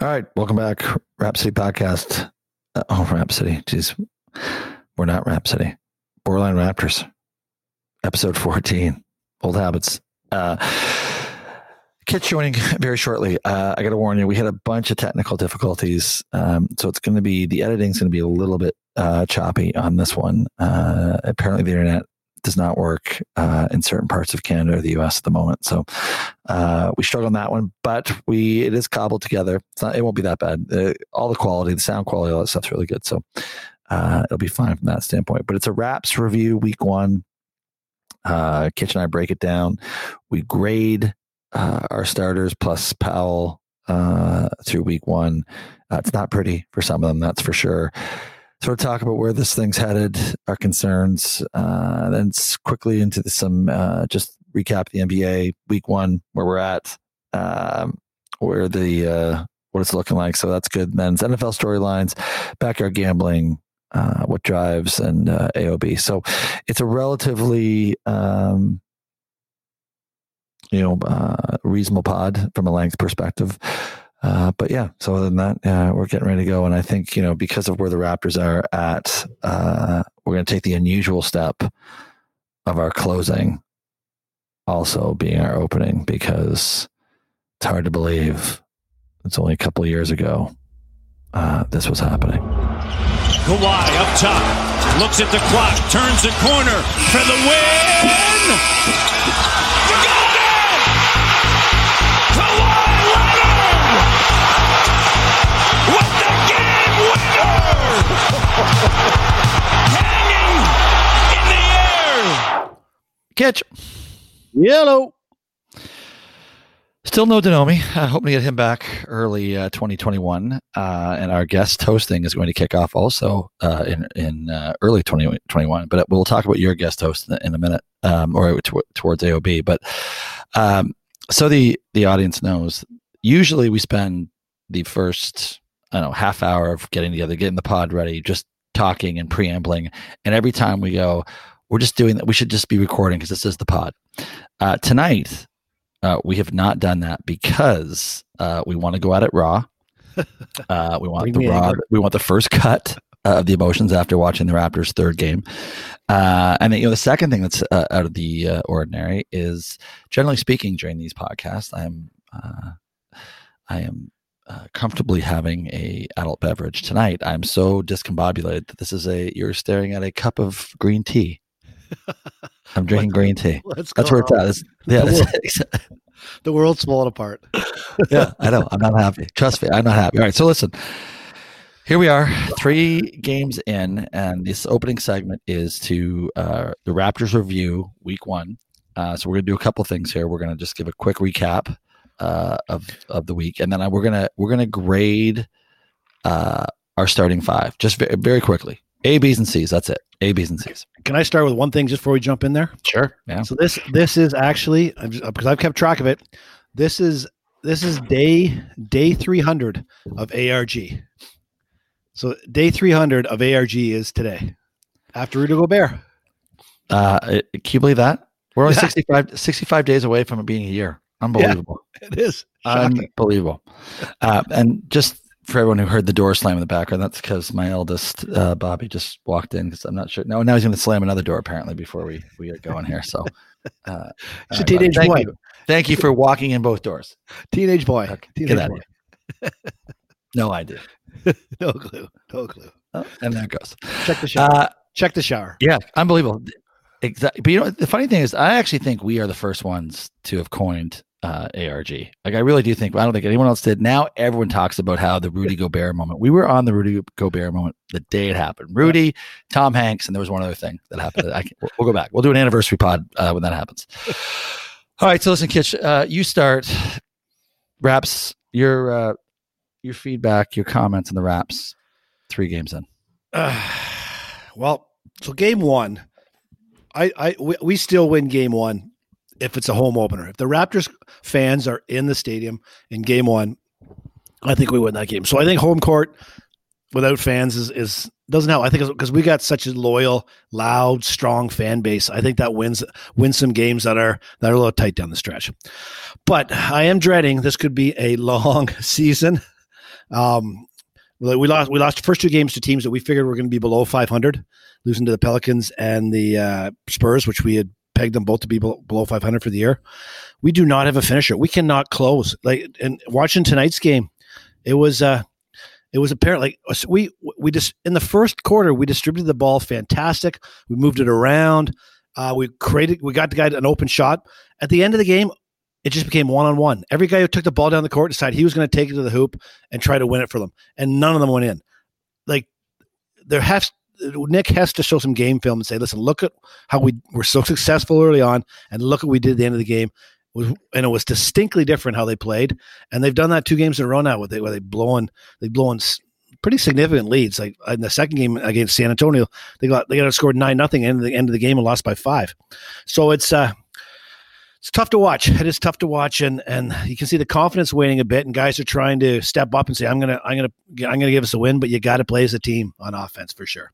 All right, welcome back, Rhapsody Podcast. Uh, oh, Rhapsody, jeez, we're not Rhapsody. Borderline Raptors, episode fourteen. Old habits. Uh, Kit's joining very shortly. Uh, I got to warn you, we had a bunch of technical difficulties, um, so it's going to be the editing's going to be a little bit uh, choppy on this one. Uh, apparently, the internet does not work uh, in certain parts of Canada or the U.S. at the moment. So uh, we struggle on that one, but we it is cobbled together. Not, it won't be that bad. Uh, all the quality, the sound quality, all that stuff's really good. So uh, it'll be fine from that standpoint. But it's a Raps review week one. Uh, Kitch and I break it down. We grade uh, our starters plus Powell through week one. it's not pretty for some of them, that's for sure sort of talk about where this thing's headed, our concerns, uh, then quickly into the, some uh, just recap the NBA week one where we're at, um, where the uh, what it's looking like. So that's good. And then NFL storylines, backyard gambling, uh, what drives, and uh, AOB. So it's a relatively um, you know uh, reasonable pod from a length perspective. Uh, but yeah, so other than that, we're getting ready to go. And I think, you know, because of where the Raptors are at, uh, we're going to take the unusual step of our closing also being our opening because it's hard to believe it's only a couple years ago uh, this was happening. Kawhi up top, looks at the clock, turns the corner for the win. Catch. Yellow. Still no Donomi. Uh, hoping to get him back early uh, 2021. Uh, and our guest hosting is going to kick off also uh, in in uh, early 2021. But we'll talk about your guest host in, in a minute, um, or t- towards AOB. But um, so the the audience knows. Usually, we spend the first I don't know half hour of getting together, getting the pod ready, just talking and preambling. And every time we go, we're just doing that. We should just be recording because this is the pod. Uh, tonight, uh, we have not done that because uh, we want to go at it raw. Uh, we want the raw. We want the first cut of the emotions after watching the Raptors' third game. Uh, and then, you know, the second thing that's uh, out of the ordinary is, generally speaking, during these podcasts, I'm I am uh, comfortably having a adult beverage tonight. I'm so discombobulated that this is a you're staring at a cup of green tea. I'm drinking green tea. That's where it's at. It's, yeah, the, world, the world's falling apart. yeah, I know. I'm not happy. Trust me, I'm not happy. All right, so listen. Here we are, three games in, and this opening segment is to uh, the Raptors review week one. Uh, so we're going to do a couple things here. We're going to just give a quick recap uh, of of the week, and then I, we're gonna we're gonna grade uh, our starting five just very, very quickly. A, B's, and C's. That's it. A, B's, and C's. Can I start with one thing just before we jump in there? Sure. Yeah. So this this is actually because I've kept track of it. This is this is day day three hundred of ARG. So day three hundred of ARG is today after Rudy Gobert. Uh, can you believe that? We're only yeah. 65, 65 days away from it being a year. Unbelievable. Yeah, it is. Shocking. Unbelievable. Uh, and just for everyone who heard the door slam in the background, that's because my eldest, uh, Bobby, just walked in because I'm not sure. No, now he's going to slam another door apparently before we, we get going here. So, uh, it's a teenage thank boy. You. Thank you for walking in both doors. Teenage boy. Okay. Teenage get boy. no idea. no clue. No clue. Oh, and there it goes. Check the shower. Uh, Check the shower. Yeah, unbelievable. Exactly. But you know, the funny thing is, I actually think we are the first ones to have coined uh, ARG. Like I really do think I don't think anyone else did. Now everyone talks about how the Rudy Gobert moment. We were on the Rudy Gobert moment the day it happened. Rudy, Tom Hanks, and there was one other thing that happened. I can, we'll go back. We'll do an anniversary pod uh, when that happens. All right. So listen, Kitch, uh, you start. Raps your uh, your feedback, your comments, and the Raps. Three games in. well, so game one, I I we, we still win game one if it's a home opener. If the Raptors fans are in the stadium in game one, I think we win that game. So I think home court without fans is, is doesn't help. I think because we got such a loyal, loud, strong fan base. I think that wins wins some games that are that are a little tight down the stretch. But I am dreading this could be a long season. Um, we lost we lost the first two games to teams that we figured were going to be below 500, losing to the Pelicans and the uh, Spurs, which we had pegged them both to be below 500 for the year. We do not have a finisher. We cannot close. Like and watching tonight's game, it was uh it was apparent like we we just in the first quarter we distributed the ball fantastic. We moved it around. Uh, we created we got the guy an open shot. At the end of the game, it just became one on one. Every guy who took the ball down the court decided he was going to take it to the hoop and try to win it for them, and none of them went in. Like there has Nick has to show some game film and say, listen, look at how we were so successful early on, and look what we did at the end of the game. And it was distinctly different how they played, and they've done that two games in a row now. With they where they blowing they blowing pretty significant leads. Like in the second game against San Antonio, they got they got scored nine nothing of the end of the game and lost by five. So it's uh it's tough to watch. It is tough to watch, and and you can see the confidence waning a bit, and guys are trying to step up and say, "I'm gonna, I'm gonna, I'm gonna give us a win," but you got to play as a team on offense for sure.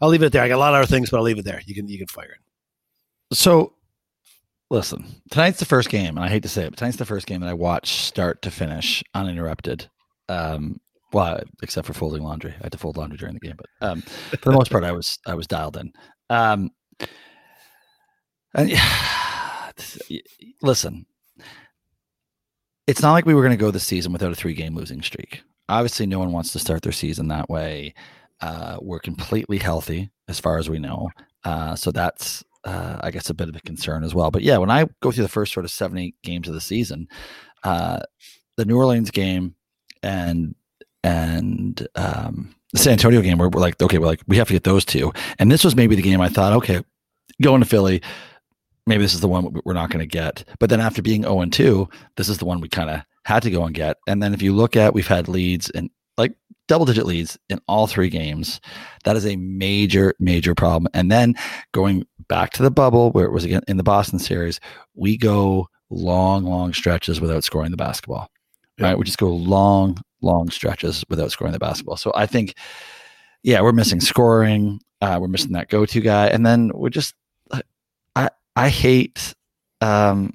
I'll leave it there. I got a lot of other things, but I'll leave it there. You can, you can fire it. So, listen, tonight's the first game, and I hate to say it, but tonight's the first game that I watched start to finish uninterrupted. Um, well, except for folding laundry, I had to fold laundry during the game, but um, for the most part, I was I was dialed in. Um, and yeah, listen, it's not like we were going to go the season without a three game losing streak. Obviously, no one wants to start their season that way. Uh, we're completely healthy as far as we know. Uh, so that's, uh, I guess, a bit of a concern as well. But yeah, when I go through the first sort of seven, eight games of the season, uh, the New Orleans game and and um, the San Antonio game, we're, we're like, okay, we're like, we have to get those two. And this was maybe the game I thought, okay, going to Philly, maybe this is the one we're not going to get. But then after being 0 and 2, this is the one we kind of had to go and get. And then if you look at, we've had leads and like double digit leads in all three games. That is a major, major problem. And then going back to the bubble where it was again in the Boston series, we go long, long stretches without scoring the basketball. Yeah. Right. We just go long, long stretches without scoring the basketball. So I think, yeah, we're missing scoring. Uh, we're missing that go to guy. And then we're just I I hate um,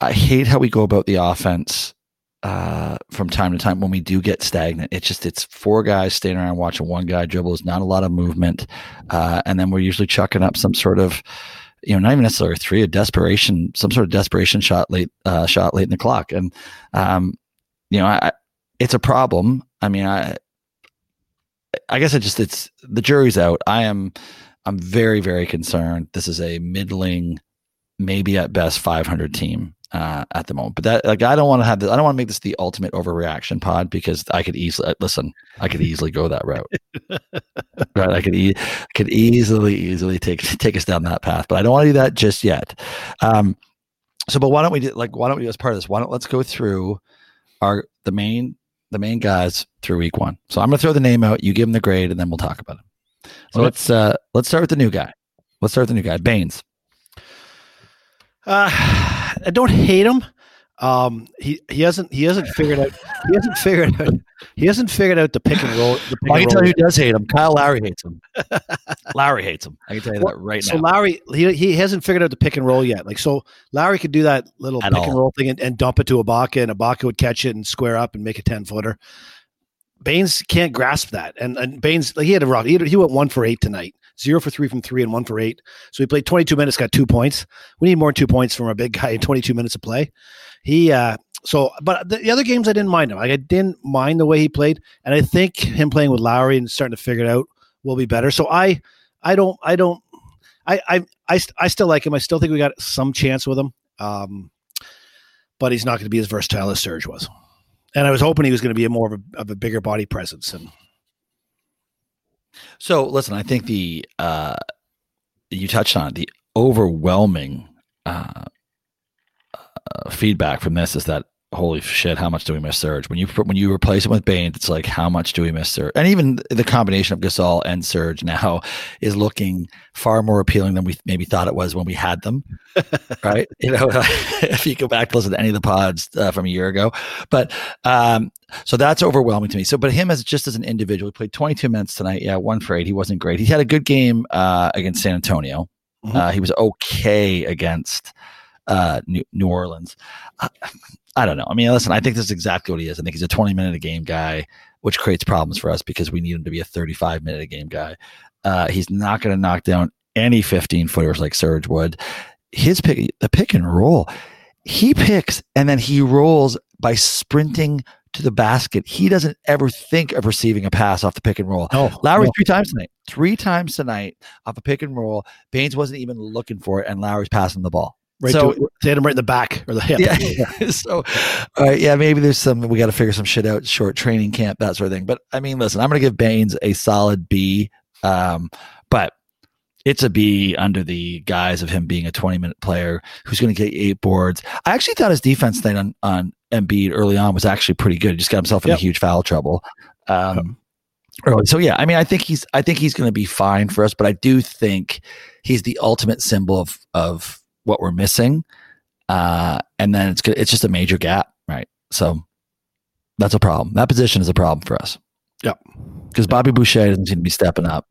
I hate how we go about the offense uh, from time to time when we do get stagnant. It's just it's four guys standing around watching one guy dribble. There's not a lot of movement, uh, and then we're usually chucking up some sort of you know not even necessarily three a desperation some sort of desperation shot late uh, shot late in the clock, and um, you know I, it's a problem. I mean I I guess it just it's the jury's out. I am I'm very, very concerned. This is a middling, maybe at best 500 team uh, at the moment. But that, like, I don't want to have this. I don't want to make this the ultimate overreaction pod because I could easily listen. I could easily go that route. right? I could, e- could easily, easily take take us down that path. But I don't want to do that just yet. Um, so, but why don't we do like? Why don't we do as part of this? Why don't let's go through our the main the main guys through week one. So I'm going to throw the name out. You give them the grade, and then we'll talk about it. So okay. let's uh let's start with the new guy. Let's start with the new guy, Baynes. Uh, I don't hate him. Um, he he hasn't he hasn't figured out he hasn't figured out he hasn't figured out the pick and roll. The pick I can tell you who does hate him. Kyle Lowry hates him. Lowry hates him. I can tell you well, that right so now. So Lowry he he hasn't figured out the pick and roll yet. Like so, Lowry could do that little At pick all. and roll thing and, and dump it to Ibaka, and Ibaka would catch it and square up and make a ten footer. Baynes can't grasp that, and and Baynes like he had a rock. He, he went one for eight tonight, zero for three from three, and one for eight. So he played 22 minutes, got two points. We need more than two points from a big guy in 22 minutes of play. He uh, so, but the, the, other games I didn't mind him. Like I didn't mind the way he played, and I think him playing with Lowry and starting to figure it out will be better. So I, I don't, I don't, I, I, I, I still like him. I still think we got some chance with him. Um, but he's not going to be as versatile as Serge was and I was hoping he was going to be a more of a, of a bigger body presence. And so, listen, I think the uh, you touched on it, the overwhelming uh, uh, feedback from this is that holy shit, how much do we miss Serge? When you when you replace him with Baynes, it's like how much do we miss Serge? And even the combination of Gasol and Serge now is looking far more appealing than we maybe thought it was when we had them. right? You know, if you go back to listen to any of the pods uh, from a year ago, but um, so that's overwhelming to me. So, but him as just as an individual, he played 22 minutes tonight. Yeah, one for eight. He wasn't great. He had a good game uh, against San Antonio. Mm-hmm. Uh, he was okay against uh, New, New Orleans. I, I don't know. I mean, listen, I think this is exactly what he is. I think he's a 20 minute a game guy, which creates problems for us because we need him to be a 35 minute a game guy. Uh, he's not going to knock down any 15 footers like Serge would. His pick, the pick and roll, he picks and then he rolls by sprinting to the basket. He doesn't ever think of receiving a pass off the pick and roll. No, Lowry no. three times tonight, three times tonight off a pick and roll. Baynes wasn't even looking for it, and Lowry's passing the ball. Right so, to, hit him right in the back or the hip. Yeah. so, all right, yeah, maybe there's some we got to figure some shit out, short training camp, that sort of thing. But I mean, listen, I'm going to give Baynes a solid B, um, but it's a B under the guise of him being a 20 minute player who's going to get eight boards. I actually thought his defense thing on on Embiid early on was actually pretty good. He just got himself in Yep. a huge foul trouble. Um, early. So yeah, I mean, I think he's I think he's going to be fine for us, but I do think he's the ultimate symbol of of what we're missing. Uh, and then it's good. It's just a major gap, right? So that's a problem. That position is a problem for us. Yep. Because Bobby Boucher doesn't seem to be stepping up.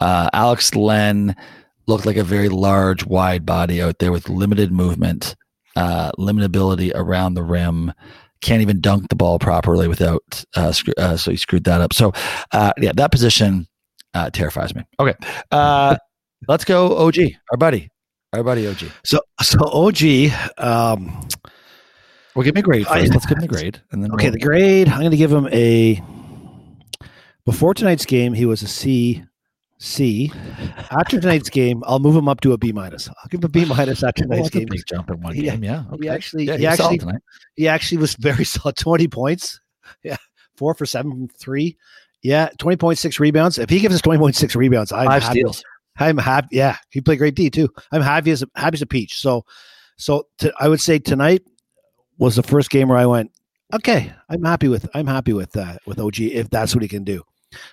Uh, Alex Len looked like a very large, wide body out there with limited movement, uh, limited ability around the rim. Can't even dunk the ball properly without, uh, screw, uh, so he screwed that up. So, uh, yeah, that position uh, terrifies me. Okay. Uh, let's go, OG, our buddy, our buddy OG. So so OG, um, Well, give me a grade I- first. Let's give him a grade, and then okay, we'll- the grade I'm going to give him a. Before tonight's game, he was a C. C. After tonight's game, I'll move him up to a B minus. I'll give him a B minus after tonight's game. big jump in one He- game. Yeah, He okay. actually, yeah, he solid actually, tonight. he actually was very solid. Twenty points. Yeah, four for seven from three. Yeah, twenty point six rebounds. If he gives us twenty point six rebounds, I'm Five happy. steals. I'm happy. Yeah, he played great D too. I'm happy as a, happy as a peach. So, so I would say tonight was the first game where I went, okay, I'm happy with I'm happy with that with OG if that's what he can do.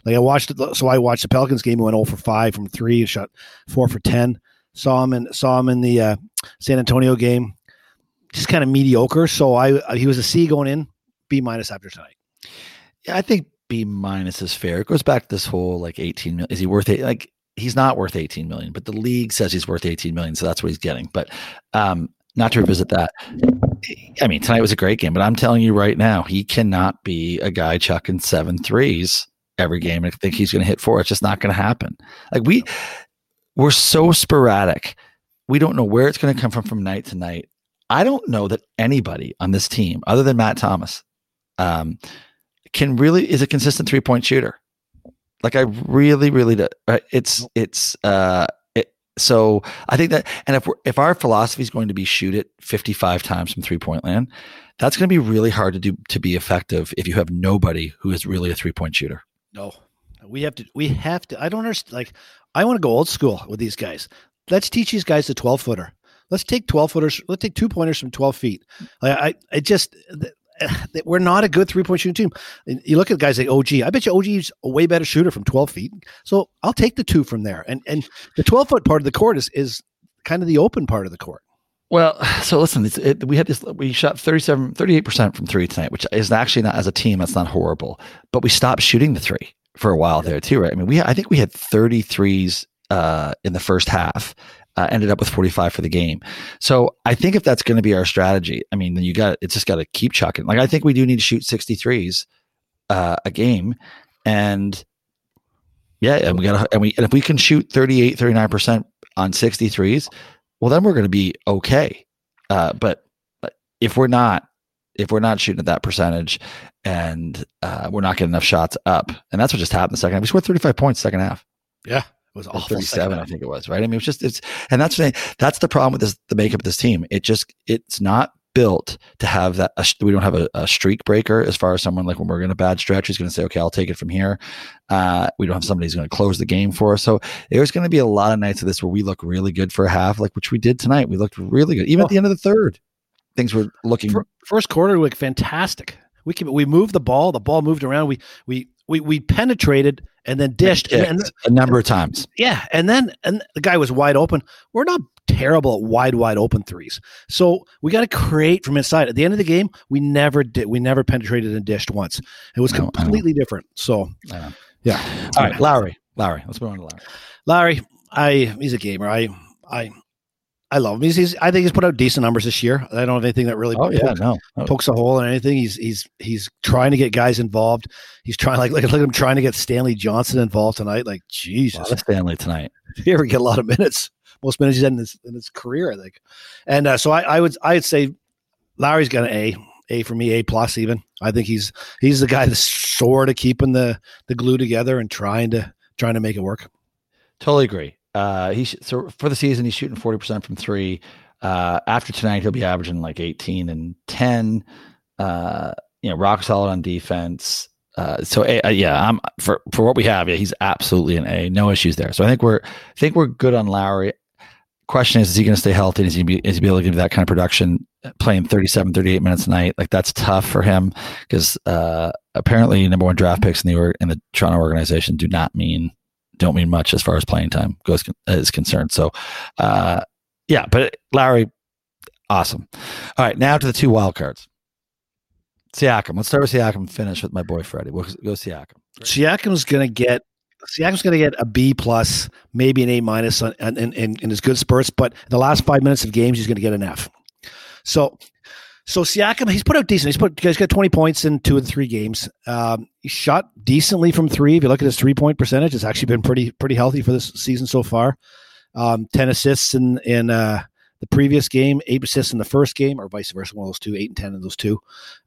Like I watched so I watched the Pelicans game. He went 0 for five from three, shot four for ten. Saw him in saw him in the uh, San Antonio game, just kind of mediocre. So I he was a C going in, B minus after tonight. Yeah, I think B minus is fair. It goes back to this whole like 18 million. Is he worth it? Like he's not worth 18 million, but the league says he's worth 18 million, so that's what he's getting. But um, not to revisit that. I mean, tonight was a great game, but I'm telling you right now, he cannot be a guy chucking seven threes every game and think he's going to hit four. It's just not going to happen. Like we, we're so sporadic. We don't know where it's going to come from from night to night. I don't know that anybody on this team, other than Matt Thomas, um, can really is a consistent three point shooter. Like I really, really do. It's it's uh it, so I think that and if we're, if our philosophy is going to be shoot it fifty five times from three point land, that's going to be really hard to do to be effective if you have nobody who is really a three point shooter. No, we have to. We have to. I don't understand. Like, I want to go old school with these guys. Let's teach these guys the twelve footer. Let's take twelve footers. Let's take two pointers from twelve feet. Like, I, I just. We're not a good three point shooting team. You look at guys like OG. I bet you OG's a way better shooter from twelve feet. So I'll take the two from there. And and the twelve foot part of the court is is kind of the open part of the court. Well, so listen, it's, it, we had this, we shot 37, 38% from three tonight, which is actually not, as a team, that's not horrible, but we stopped shooting the three for a while there too, right? I mean, we, I think we had 33s uh, in the first half, uh, ended up with 45 for the game. So I think if that's going to be our strategy, I mean, then you got, it's just got to keep chucking. Like, I think we do need to shoot 63s uh, a game. And yeah, and we got and we, and if we can shoot 38, 39% on 63s, well, then we're going to be okay. Uh, but but if we're not, if we're not shooting at that percentage, and uh, we're not getting enough shots up, and that's what just happened the second half. We scored 35 points second half. Yeah, it was awful. 37, I think it was, right? I mean, it's just it's and that's the that's the problem with this the makeup of this team. It just it's not built to have that. A, we don't have a, a streak breaker as far as someone like when we're in a bad stretch who's going to say, okay, I'll take it from here. Uh, we don't have somebody who's going to close the game for us. So there's going to be a lot of nights of this where we look really good for a half, like which we did tonight. We looked really good, even at the end of the third. Things were looking. Fir- first quarter like fantastic. We can, we moved the ball. The ball moved around. We we we we penetrated and then dished. And, and- a number of times. yeah, and then and the guy was wide open. We're not terrible at wide wide open threes. So we got to create from inside. At the end of the game, we never did. We never penetrated and dished once. It was I know, I know. completely different. So yeah. All right, Lowry. Lowry. Let's move on to Lowry. Larry, I he's a gamer. I I I love him. He's, he's I think he's put out decent numbers this year. I don't have anything that really Oh yeah, pokes, no, no. pokes a hole in anything. He's he's he's trying to get guys involved. He's trying like look, look at him trying to get Stanley Johnson involved tonight. Like A Jesus, lot of Stanley tonight. he ever get a lot of minutes. Most minutes he's had in his in his career, I think. And uh, so I, I would I would say Lowry's got an A, A for me, A plus even. I think he's he's the guy that's sort of keeping the the glue together and trying to trying to make it work. Totally agree. Uh, he sh- so for the season he's shooting forty percent from three. Uh, after tonight he'll be averaging like eighteen and ten. Uh, you know, rock solid on defense. Uh, so a, uh, yeah, I'm for for what we have. Yeah, he's absolutely an A. No issues there. So I think we're I think we're good on Lowry. Question is, is he going to stay healthy? Is he be, is he be able to give that kind of production uh, playing 37, 38 minutes a night? Like that's tough for him because uh, apparently number one draft picks in the or- in the Toronto organization do not mean don't mean much as far as playing time goes is concerned. So, uh, yeah, but Larry, awesome. All right, now to the two wild cards. Siakam. Let's start with Siakam. Finish with my boy Freddie. We'll go Siakam. Siakam's going to get Siakam's going to get a B plus, maybe an A minus in, in his good spurts, but in the last five minutes of games, he's going to get an F. So, so Siakam, he's put out decent. He's put he's got twenty points in two and three games. Um, he shot decently from three. If you look at his three point percentage, it's actually been pretty pretty healthy for this season so far. Um, Ten assists in in uh, the previous game, eight assists in the first game, or vice versa. One of those two, eight and ten in those two.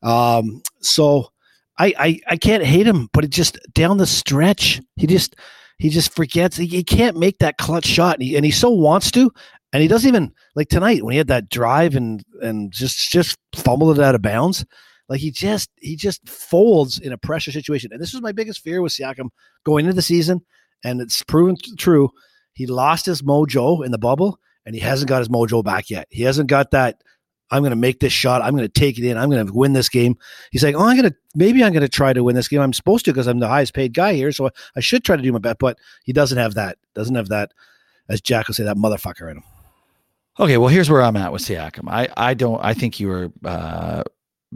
Um, so I, I I can't hate him, but it just down the stretch, he just he just forgets. He, he can't make that clutch shot, and he, and he so wants to, and he doesn't even like tonight when he had that drive and and just just fumbled it out of bounds. Like he just he just folds in a pressure situation, and this was my biggest fear with Siakam going into the season, and it's proven true. He lost his mojo in the bubble, and he hasn't got his mojo back yet. He hasn't got that. I'm going to make this shot. I'm going to take it in. I'm going to win this game. He's like, oh, I'm going to maybe I'm going to try to win this game. I'm supposed to because I'm the highest paid guy here, so I should try to do my best. But he doesn't have that. Doesn't have that, as Jack will say, that motherfucker in him. Okay, well, here's where I'm at with Siakam. I, I don't. I think you are uh,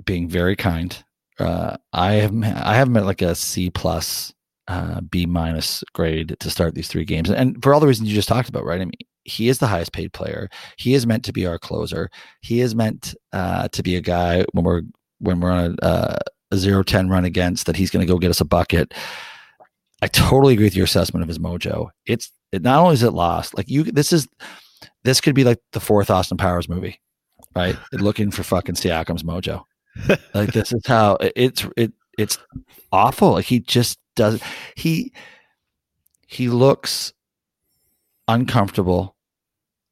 being very kind. Uh, I have I have at like a C plus, uh, B minus grade to start these three games, and for all the reasons you just talked about, right? I mean, he is the highest paid player. He is meant to be our closer. He is meant uh, to be a guy when we're when we're on a, uh, a zero ten run against that he's going to go get us a bucket. I totally agree with your assessment of his mojo. It's it not only is it lost, like you. This is this could be like the fourth Austin Powers movie, right? Looking for fucking Siakam's mojo. like this is how it, it's it it's awful. Like he just does he he looks uncomfortable.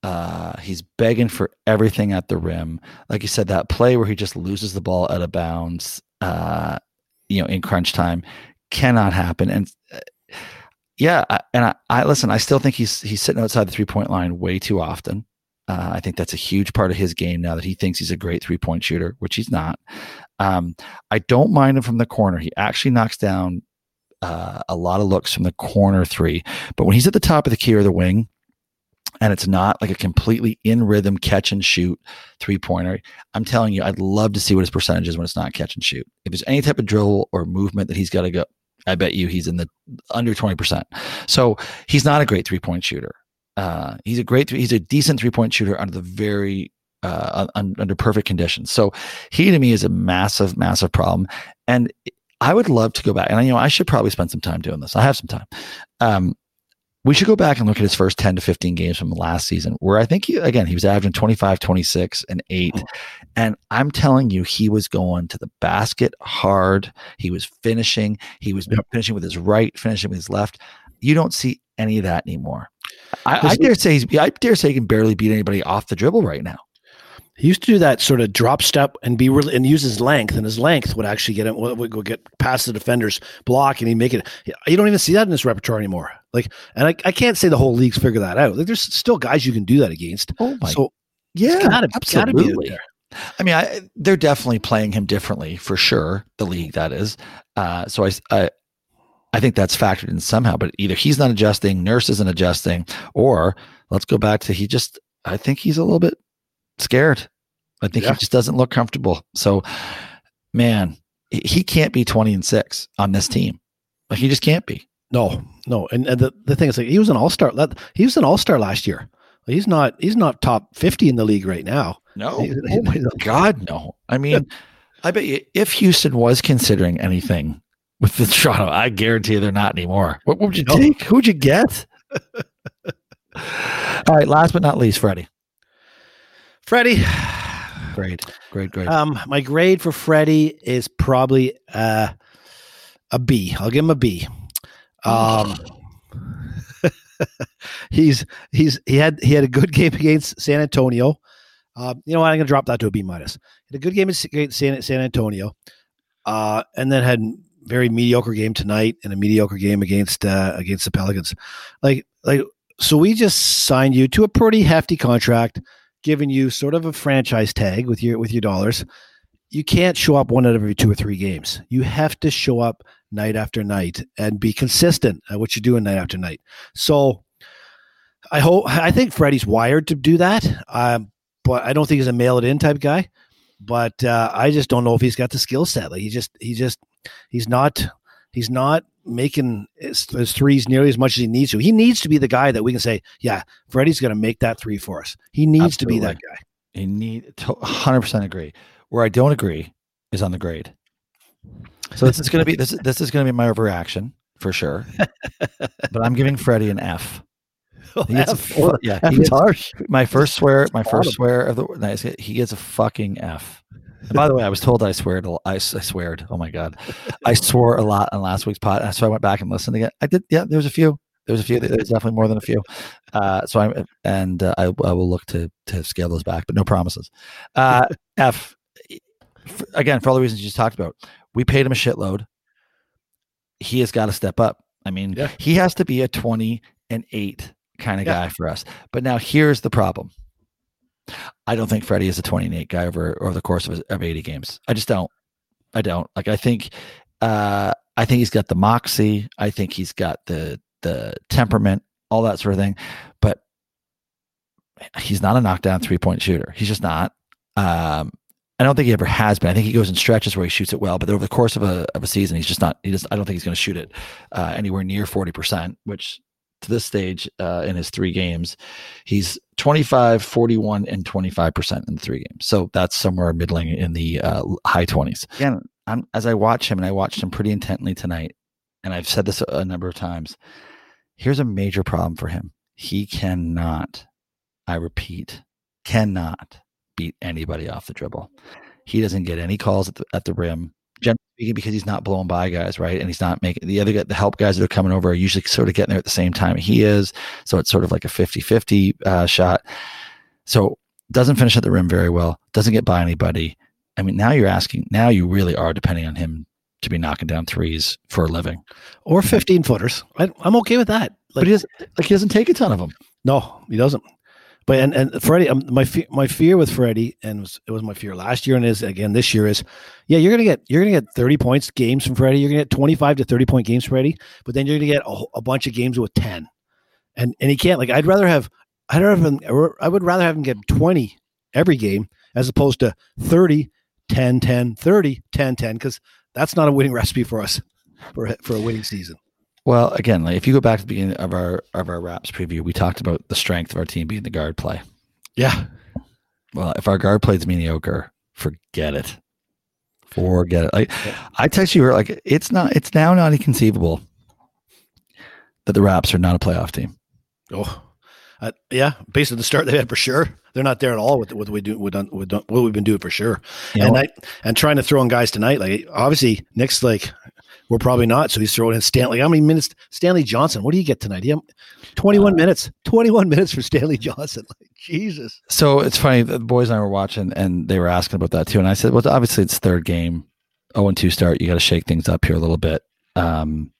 Uh, he's begging for everything at the rim. Like you said, that play where he just loses the ball out of bounds, uh, you know, in crunch time cannot happen. And uh, yeah, I, and I, I listen. I still think he's he's sitting outside the three point line way too often. Uh, I think that's a huge part of his game now that he thinks he's a great three point shooter, which he's not. Um, I don't mind him from the corner. He actually knocks down uh, a lot of looks from the corner three, but when he's at the top of the key or the wing, and it's not like a completely in rhythm catch and shoot three pointer. I'm telling you, I'd love to see what his percentage is when it's not catch and shoot. If there's any type of drill or movement that he's got to go, I bet you he's in the under 20%. So he's not a great three point shooter. Uh, he's a great, he's a decent three point shooter under the very, uh, un, under perfect conditions. So he to me is a massive, massive problem. And I would love to go back. And you know, I should probably spend some time doing this. I have some time. Um, we should go back and look at his first 10 to 15 games from last season where i think he again he was averaging 25 26 and 8 and I'm telling you, he was going to the basket hard. He was finishing. He was yep. finishing with his right, finishing with his left. You don't see any of that anymore. I, I dare say he's, I dare say he can barely beat anybody off the dribble right now. He used to do that sort of drop step and be really and use his length, and his length would actually get him would go get past the defender's block, and he'd make it. You don't even see that in his repertoire anymore. Like, and I, I can't say the whole league's figured that out. Like, there's still guys you can do that against. Oh my, so yeah, gotta, absolutely. Gotta I mean, I, they're definitely playing him differently for sure. The league that is. Uh, so I, I, I think that's factored in somehow. But either he's not adjusting, Nurse isn't adjusting, or let's go back to he just. I think he's a little bit scared. I think yeah. he just doesn't look comfortable. So, man, he can't be 20 and 6 on this team. Like he just can't be. No, no. And, and the, the thing is like he was an all-star. He was an all-star last year. He's not. He's not top fifty in the league right now. No. Oh my God, no. I mean, I bet you if Houston was considering anything with the Toronto, I guarantee they're not anymore. What would you no. take? Who'd you get? All right. Last but not least, Freddie. Freddie. Grade. Grade. Grade. Um, my grade for Freddie is probably uh, a B. I'll give him a B. Um, he's he's he had he had a good game against San Antonio. Uh, you know what? I'm going to drop that to a B minus. Had a good game against San, San Antonio, uh, and then had very mediocre game tonight and a mediocre game against uh, against the Pelicans. Like like so, we just signed you to a pretty hefty contract, giving you sort of a franchise tag with your with your dollars. You can't show up one out of every two or three games. You have to show up night after night and be consistent at what you're doing night after night. So I hope I think Freddie's wired to do that. Um, but I don't think he's a mail it in type guy. But uh, I just don't know if he's got the skill set. Like he just he just he's not he's not making his, his, threes nearly as much as he needs to. He needs to be the guy that we can say, yeah, Freddie's going to make that three for us. He needs Absolutely. to be that guy. He need 100% agree. Where I don't agree is on the grade. So this is going to be this this is going to be my overreaction for sure. but I'm giving Freddie an F. He gets F, a, yeah, F gets, harsh. My first swear, my first swear of the he gets a fucking F. And by the way, I was told I swear I, I sweared. Oh my god, I swore a lot on last week's pod, so I went back and listened again. I did. Yeah, there was a few. There was a few. There's definitely more than a few. Uh, so I'm and uh, I, I will look to to scale those back, but no promises. Uh, F again for all the reasons you just talked about we paid him a shitload. He has got to step up. I mean, yeah. he has to be a 20 and 8 kind of yeah. guy for us. But now here's the problem. I don't think Freddie is a 28 guy over over the course of, of 80 games. I just don't. I don't. Like I think uh I think he's got the moxie. I think he's got the the temperament, all that sort of thing. But he's not a knockdown three point shooter. He's just not. Um, I don't think he ever has been. I think he goes in stretches where he shoots it well, but over the course of a of a season, he's just not. He just. I don't think he's going to shoot it uh, anywhere near forty percent. Which to this stage uh, in his three games, he's 25, 41, and twenty five percent in the three games. So that's somewhere middling in the uh, high twenties. Again, I'm, as I watch him, and I watched him pretty intently tonight, and I've said this a number of times. Here's a major problem for him. He cannot. I repeat, cannot beat anybody off the dribble. He doesn't get any calls at the, at the rim, because he's not blowing by guys, right? And he's not making the other the help guys that are coming over are usually sort of getting there at the same time he is. So it's sort of like a 50 50 uh, shot. So doesn't finish at the rim very well, doesn't get by anybody. I mean, now you're asking, now you really are depending on him to be knocking down threes for a living or 15 footers. I, am okay with that. Like, but he, doesn't, like he doesn't take a ton of them. No, he doesn't. But and and Freddie, um, my fe- my fear with Freddie, and it was, it was my fear last year, and is again this year is, yeah, you're gonna get you're gonna get thirty points games from Freddie. You're gonna get twenty five to thirty point games from Freddie, but then you're gonna get a, a, bunch of games with ten, and and he can't. Like I'd rather have I'd rather have him, I would rather have him get twenty every game as opposed to 30, 10, 10, 30, 10, 10, because that's not a winning recipe for us for for a winning season. Well, again, like if you go back to the beginning of our of our Raps preview, we talked about the strength of our team being the guard play. Yeah. Well, if our guard play is mediocre, forget it. Forget it. Like yeah. I text you like it's not it's now not inconceivable that the Raps are not a playoff team. Oh, uh, yeah. Based on the start they had for sure, they're not there at all with what we do with, with what we've been doing for sure. You and I and trying to throw in guys tonight, like obviously Nick's like we're probably not. So he's throwing in Stanley. How many minutes? Stanley Johnson. What do you get tonight? Yeah, 21 uh, minutes. 21 minutes for Stanley Johnson. Like, Jesus. So it's funny. The boys and I were watching and they were asking about that too. And I said, well, obviously it's third game, 0 and 2 start. You got to shake things up here a little bit. Um,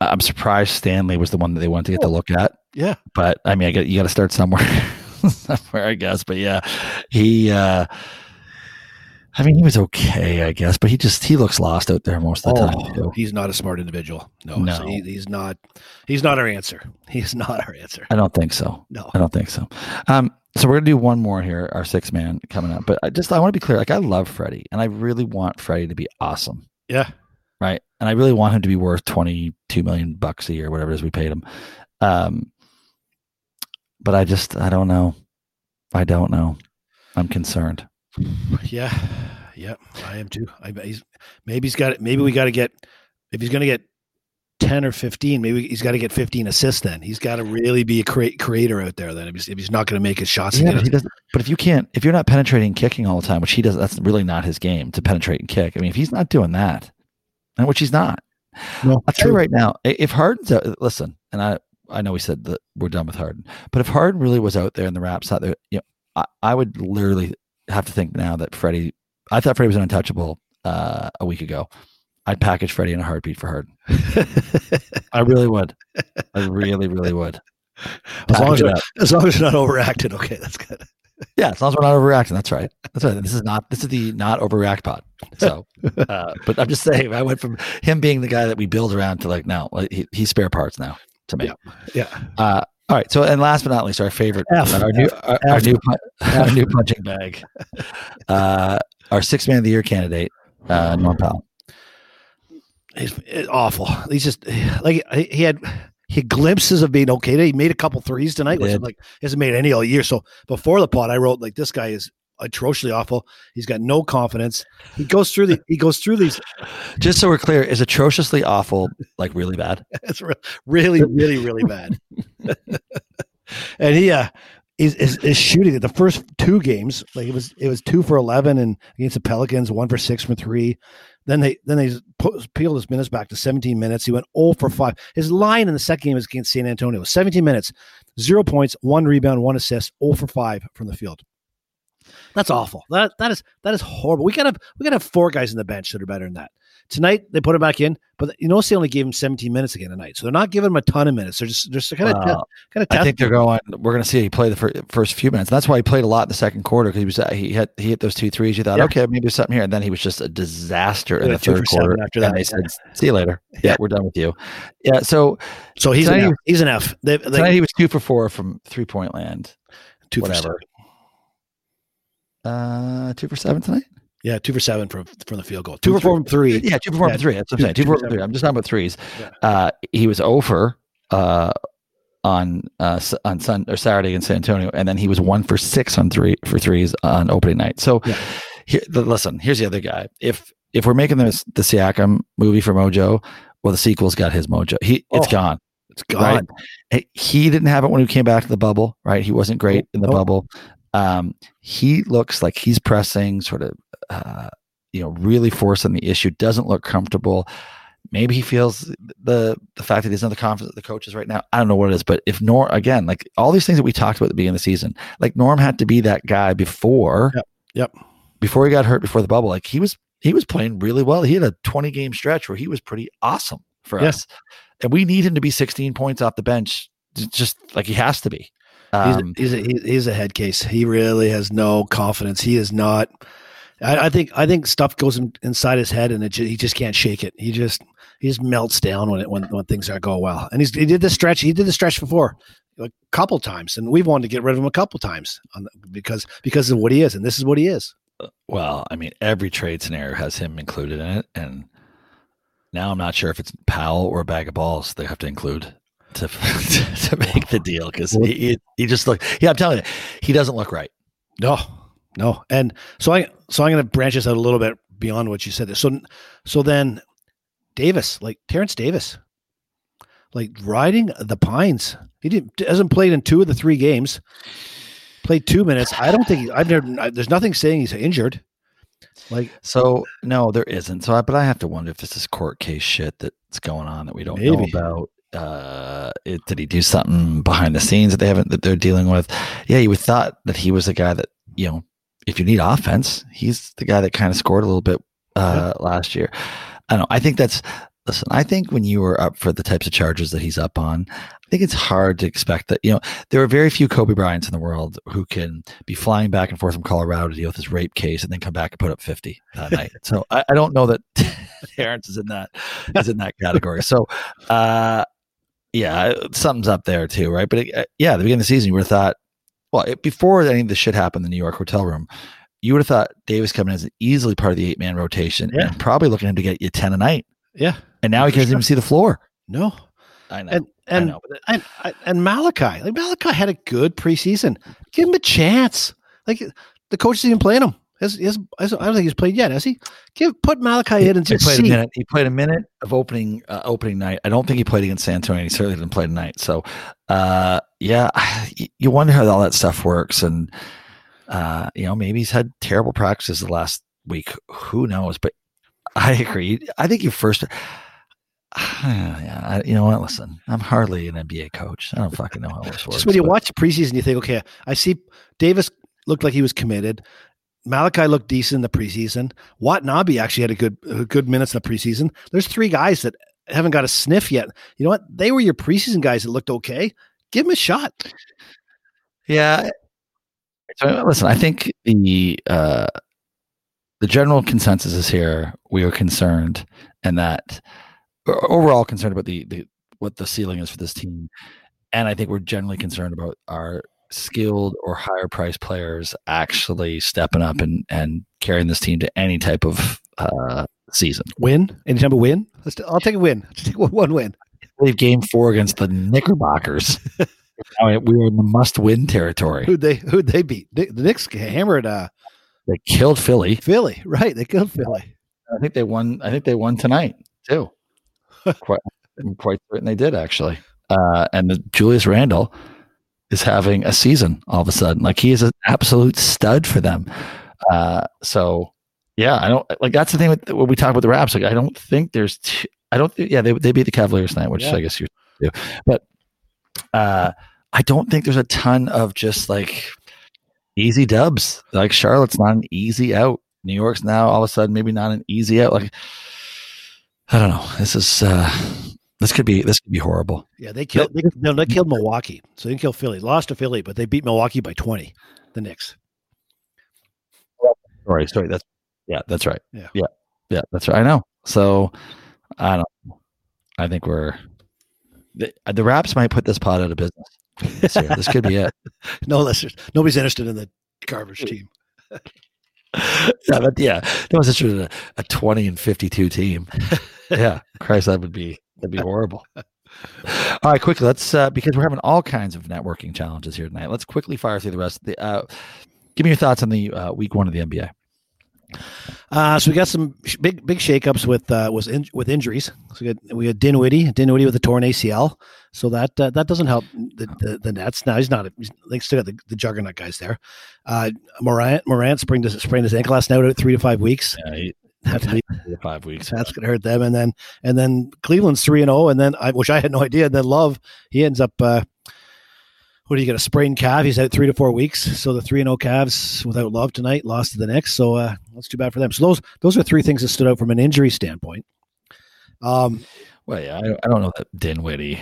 I'm surprised Stanley was the one that they wanted to get oh, to look at. Yeah. But I mean, I get, you got to start somewhere, somewhere, I guess. But yeah, he, uh, I mean, he was okay, I guess, but he just he looks lost out there most of the oh, time. Too. He's not a smart individual. No, no. So he, he's not. He's not our answer. He's not our answer. I don't think so. No, I don't think so. Um, so we're gonna do one more here, our six man coming up. But I just I want to be clear. Like I love Freddie, and I really want Freddie to be awesome. Yeah. Right. And I really want him to be worth twenty two million bucks a year, whatever it is we paid him. Um, but I just I don't know. I don't know. I'm concerned. Yeah, yeah, I am too. I he's maybe he's got it. Maybe we got to get if he's going to get ten or fifteen. Maybe he's got to get fifteen assists. Then he's got to really be a cre- creator out there. Then if he's, if he's not going to make his shots, Yeah, but, he doesn't, but if you can't, if you're not penetrating and kicking all the time, which he does, that's really not his game to penetrate and kick. I mean, if he's not doing that, and which he's not, no, I'll tell you true. right now, if Harden's out, listen, and I, I know we said that we're done with Harden, but if Harden really was out there and the Raps out there, you know, I, I would literally have to think now that Freddie, I thought Freddie was an untouchable uh, a week ago. I'd package Freddie in a heartbeat for Harden. I really would. I really, really would. as long as, as long as you're not overacting, okay, that's good. Yeah, as long as we're not overreacting. That's right. That's right. This is not this is the not overreact pod. So, uh, but I'm just saying, I went from him being the guy that we build around to like now like, he, he's spare parts now to me. Yeah. Uh, all right. So, and last but not least, our favorite, F, our new, our, our new, our new punching bag, uh, our six man of the year candidate, uh, Norm Powell. He's awful. He's just like he had he had glimpses of being okay. He made a couple threes tonight, which like he hasn't made any all year. So before the pot, I wrote like this guy is atrociously awful. He's got no confidence. He goes through the he goes through these. Just so we're clear, is atrociously awful, like really bad. It's re- really really really bad. and he uh is, is is shooting it the first two games like it was it was two for eleven and against the Pelicans one for six from three. Then they then they peeled his minutes back to 17 minutes. He went 0 for 5. His line in the second game was against San Antonio. 17 minutes, zero points, one rebound, one assist, 0 for 5 from the field. That's awful. That that is that is horrible. We gotta we gotta have four guys in the bench that are better than that. Tonight they put him back in, but you notice they only gave him 17 minutes again tonight. So they're not giving him a ton of minutes. They're just they're just kind of Wow. kind of I think they're going. We're going to see he play the fir- first few minutes. That's why he played a lot in the second quarter because he was he had he hit those two threes. You thought, Yeah. okay, maybe there's something here, and then he was just a disaster in the third quarter. after and that, they said, "See you later." Yeah, we're done with you. Yeah. So so he's an he He's an F. They, they, tonight he was two for four from three point land. two for whatever. seven. Uh, two for seven tonight. Yeah, two for seven from from the field goal. Two for four from three. Yeah, two for four Yeah, from three. That's what I'm saying. Two, two for for four from seven. three. I'm just talking about threes. Yeah. Uh, he was over uh, on uh, on Sun or Saturday in San Antonio, and then he was one for six on three for threes on opening night. So, Yeah. here, the, listen, here's the other guy. If if we're making this the Siakam movie for Mojo, well, the sequel's got his Mojo. He it's Oh, gone. It's gone. Right. He didn't have it when he came back to the bubble, right? He wasn't great in the Nope. bubble. Um, he looks like he's pressing, sort of, uh, you know, really forcing the issue. Doesn't look comfortable. Maybe he feels the the fact that he doesn't the confidence of the coaches right now. I don't know what it is, but if Norm again, like all these things that we talked about at the beginning of the season, like Norm had to be that guy before. Yep. Yep. Before he got hurt before the bubble, like he was he was playing really well. He had a 20 game stretch where he was pretty awesome for Yeah. us. And we need him to be 16 points off the bench, just like he has to be. He's, Um, a, he's a he's a head case. He really has no confidence. He is not. I, I think I think stuff goes in, inside his head, and it he just can't shake it. He just he just melts down when it when, when things aren't going well. And he's he did the stretch. He did the stretch before a couple times, and we've wanted to get rid of him a couple times on the, because because of what he is, and this is what he is. well, I mean, every trade scenario has him included in it. And now I'm not sure if it's Powell or a bag of balls they have to include to, to make the deal because he, he, just look, yeah, I'm telling you, he doesn't look right. No, no. And so I so I'm going to branch this out a little bit beyond what you said. There. So so then Davis, like Terrence Davis, like riding the pines. He didn't hasn't played in two of the three games. Played two minutes. I don't think he, I've never. There's nothing saying he's injured. Like So no, there isn't. So, I, but I have to wonder if this is court case shit that's going on that we don't know about. Uh, it, did he do something behind the scenes that they haven't that they're dealing with? Yeah, you would thought that he was the guy that you know. If you need offense, he's the guy that kind of scored a little bit uh, last year. I don't know. I think that's listen. I think when you are up for the types of charges that he's up on, I think it's hard to expect that. You know, there are very few Kobe Bryants in the world who can be flying back and forth from Colorado to deal with his rape case and then come back and put up fifty that night. So I, I don't know that Terrence is in that is in that category. So, uh, yeah, something's up there too, right? But it, uh, yeah, at the beginning of the season, you would have thought, well, it, before any of this shit happened in the New York hotel room, you would have thought Davis coming in as easily part of the eight man rotation Yeah. and probably looking him to get you ten a night. yeah, And now he can't sure. even see the floor. no. I know. And I and know. And, and Malachi, like Malachi had a good preseason. Give him a chance. Like the coach isn't even playing him. Has, has, I don't think he's played yet, has he? Give put Malachi in and he played see. a minute. He played a minute of opening uh, opening night. I don't think he played against San Antonio. He certainly didn't play tonight. So, uh, yeah, y- you wonder how all that stuff works. And uh, you know, maybe he's had terrible practices the last week. Who knows? But I agree. I think you first. yeah, you know what? Listen, I'm hardly an NBA coach. I don't fucking know how this works. Just when you but- watch preseason, you think, okay, I see Davis looked like he was committed. Malachi looked decent in the preseason. Watanabe actually had a good a good minutes in the preseason. There's three guys that haven't got a sniff yet. You know what? They were your preseason guys that looked okay. Give them a shot. Yeah. So, listen, I think the uh, the general consensus is here. We are concerned, and that overall concerned about the, the what the ceiling is for this team, and I think we're generally concerned about our skilled or higher priced players actually stepping up and and carrying this team to any type of uh, season. Win anytime a win. Let's, I'll take a win. I'll take one, win. We've game four against the Knickerbockers. We were in the must win territory. Who'd they Who'd they beat? The the Knicks hammered uh, They killed Philly. Philly. Right? They killed Philly. I think they won. I think they won tonight too. quite, I'm quite certain they did actually. Uh, and the, Julius Randle is having a season all of a sudden. Like he is an absolute stud for them. Uh, so yeah, I don't like that's the thing with when we talk about the Raps. Like I don't think there's. T- I don't. think Yeah, they they beat the Cavaliers tonight, which Yeah. I guess you do. But uh, I don't think there's a ton of just like easy dubs. Like Charlotte's not an easy out. New York's now all of a sudden maybe not an easy out. Like I don't know. This is uh this could be this could be horrible. Yeah, they killed. They, no, they killed Milwaukee. So they didn't kill Philly. Lost to Philly, but they beat Milwaukee by twenty. The Knicks. Sorry, sorry. That's yeah, that's right. Yeah. yeah, yeah. That's right. I know. So I don't. I think we're the, the Raps might put this pod out of business. This, year. this could be it. No listeners. Nobody's interested in the garbage team. yeah, but yeah, no one's interested in a, a twenty and fifty-two team. yeah, Christ, that would be that'd be horrible. All right, quickly, let's uh, because we're having all kinds of networking challenges here tonight. Let's quickly fire through the rest. Of the, uh, give me your thoughts on the uh, week one of the NBA. Uh, so we got some sh- big big shakeups with uh, was in, with injuries. So we had we had Dinwiddie, Dinwiddie with a torn ACL. So that uh, that doesn't help the, the, the Nets. Now he's not. He's, they still got the, the juggernaut guys there. Uh, Morant Morant sprained his sprained his ankle last night out three to five weeks. Yeah, he- Have to leave. Five weeks. That's gonna hurt them. And then and then Cleveland's three and zero. And then I which I had no idea. And then Love he ends up. Uh, what do you get? A sprained calf. He's out three to four weeks. So the three and zero Cavs without Love tonight lost to the Knicks. So uh, that's too bad for them. So those those are three things that stood out from an injury standpoint. Um, Well, yeah, I, I don't know that Dinwiddie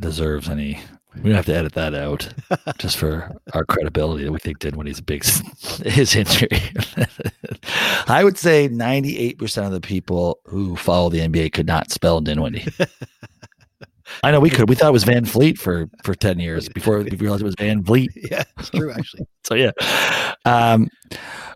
deserves any. We have to edit that out just for our credibility that we think Dinwiddie's a big his injury. I would say ninety eight percent of the people who follow the NBA could not spell Dinwiddie. I know we could. We thought it was Van Fleet for for ten years before we realized it was Van Vliet. yeah, it's true actually. So yeah. Um,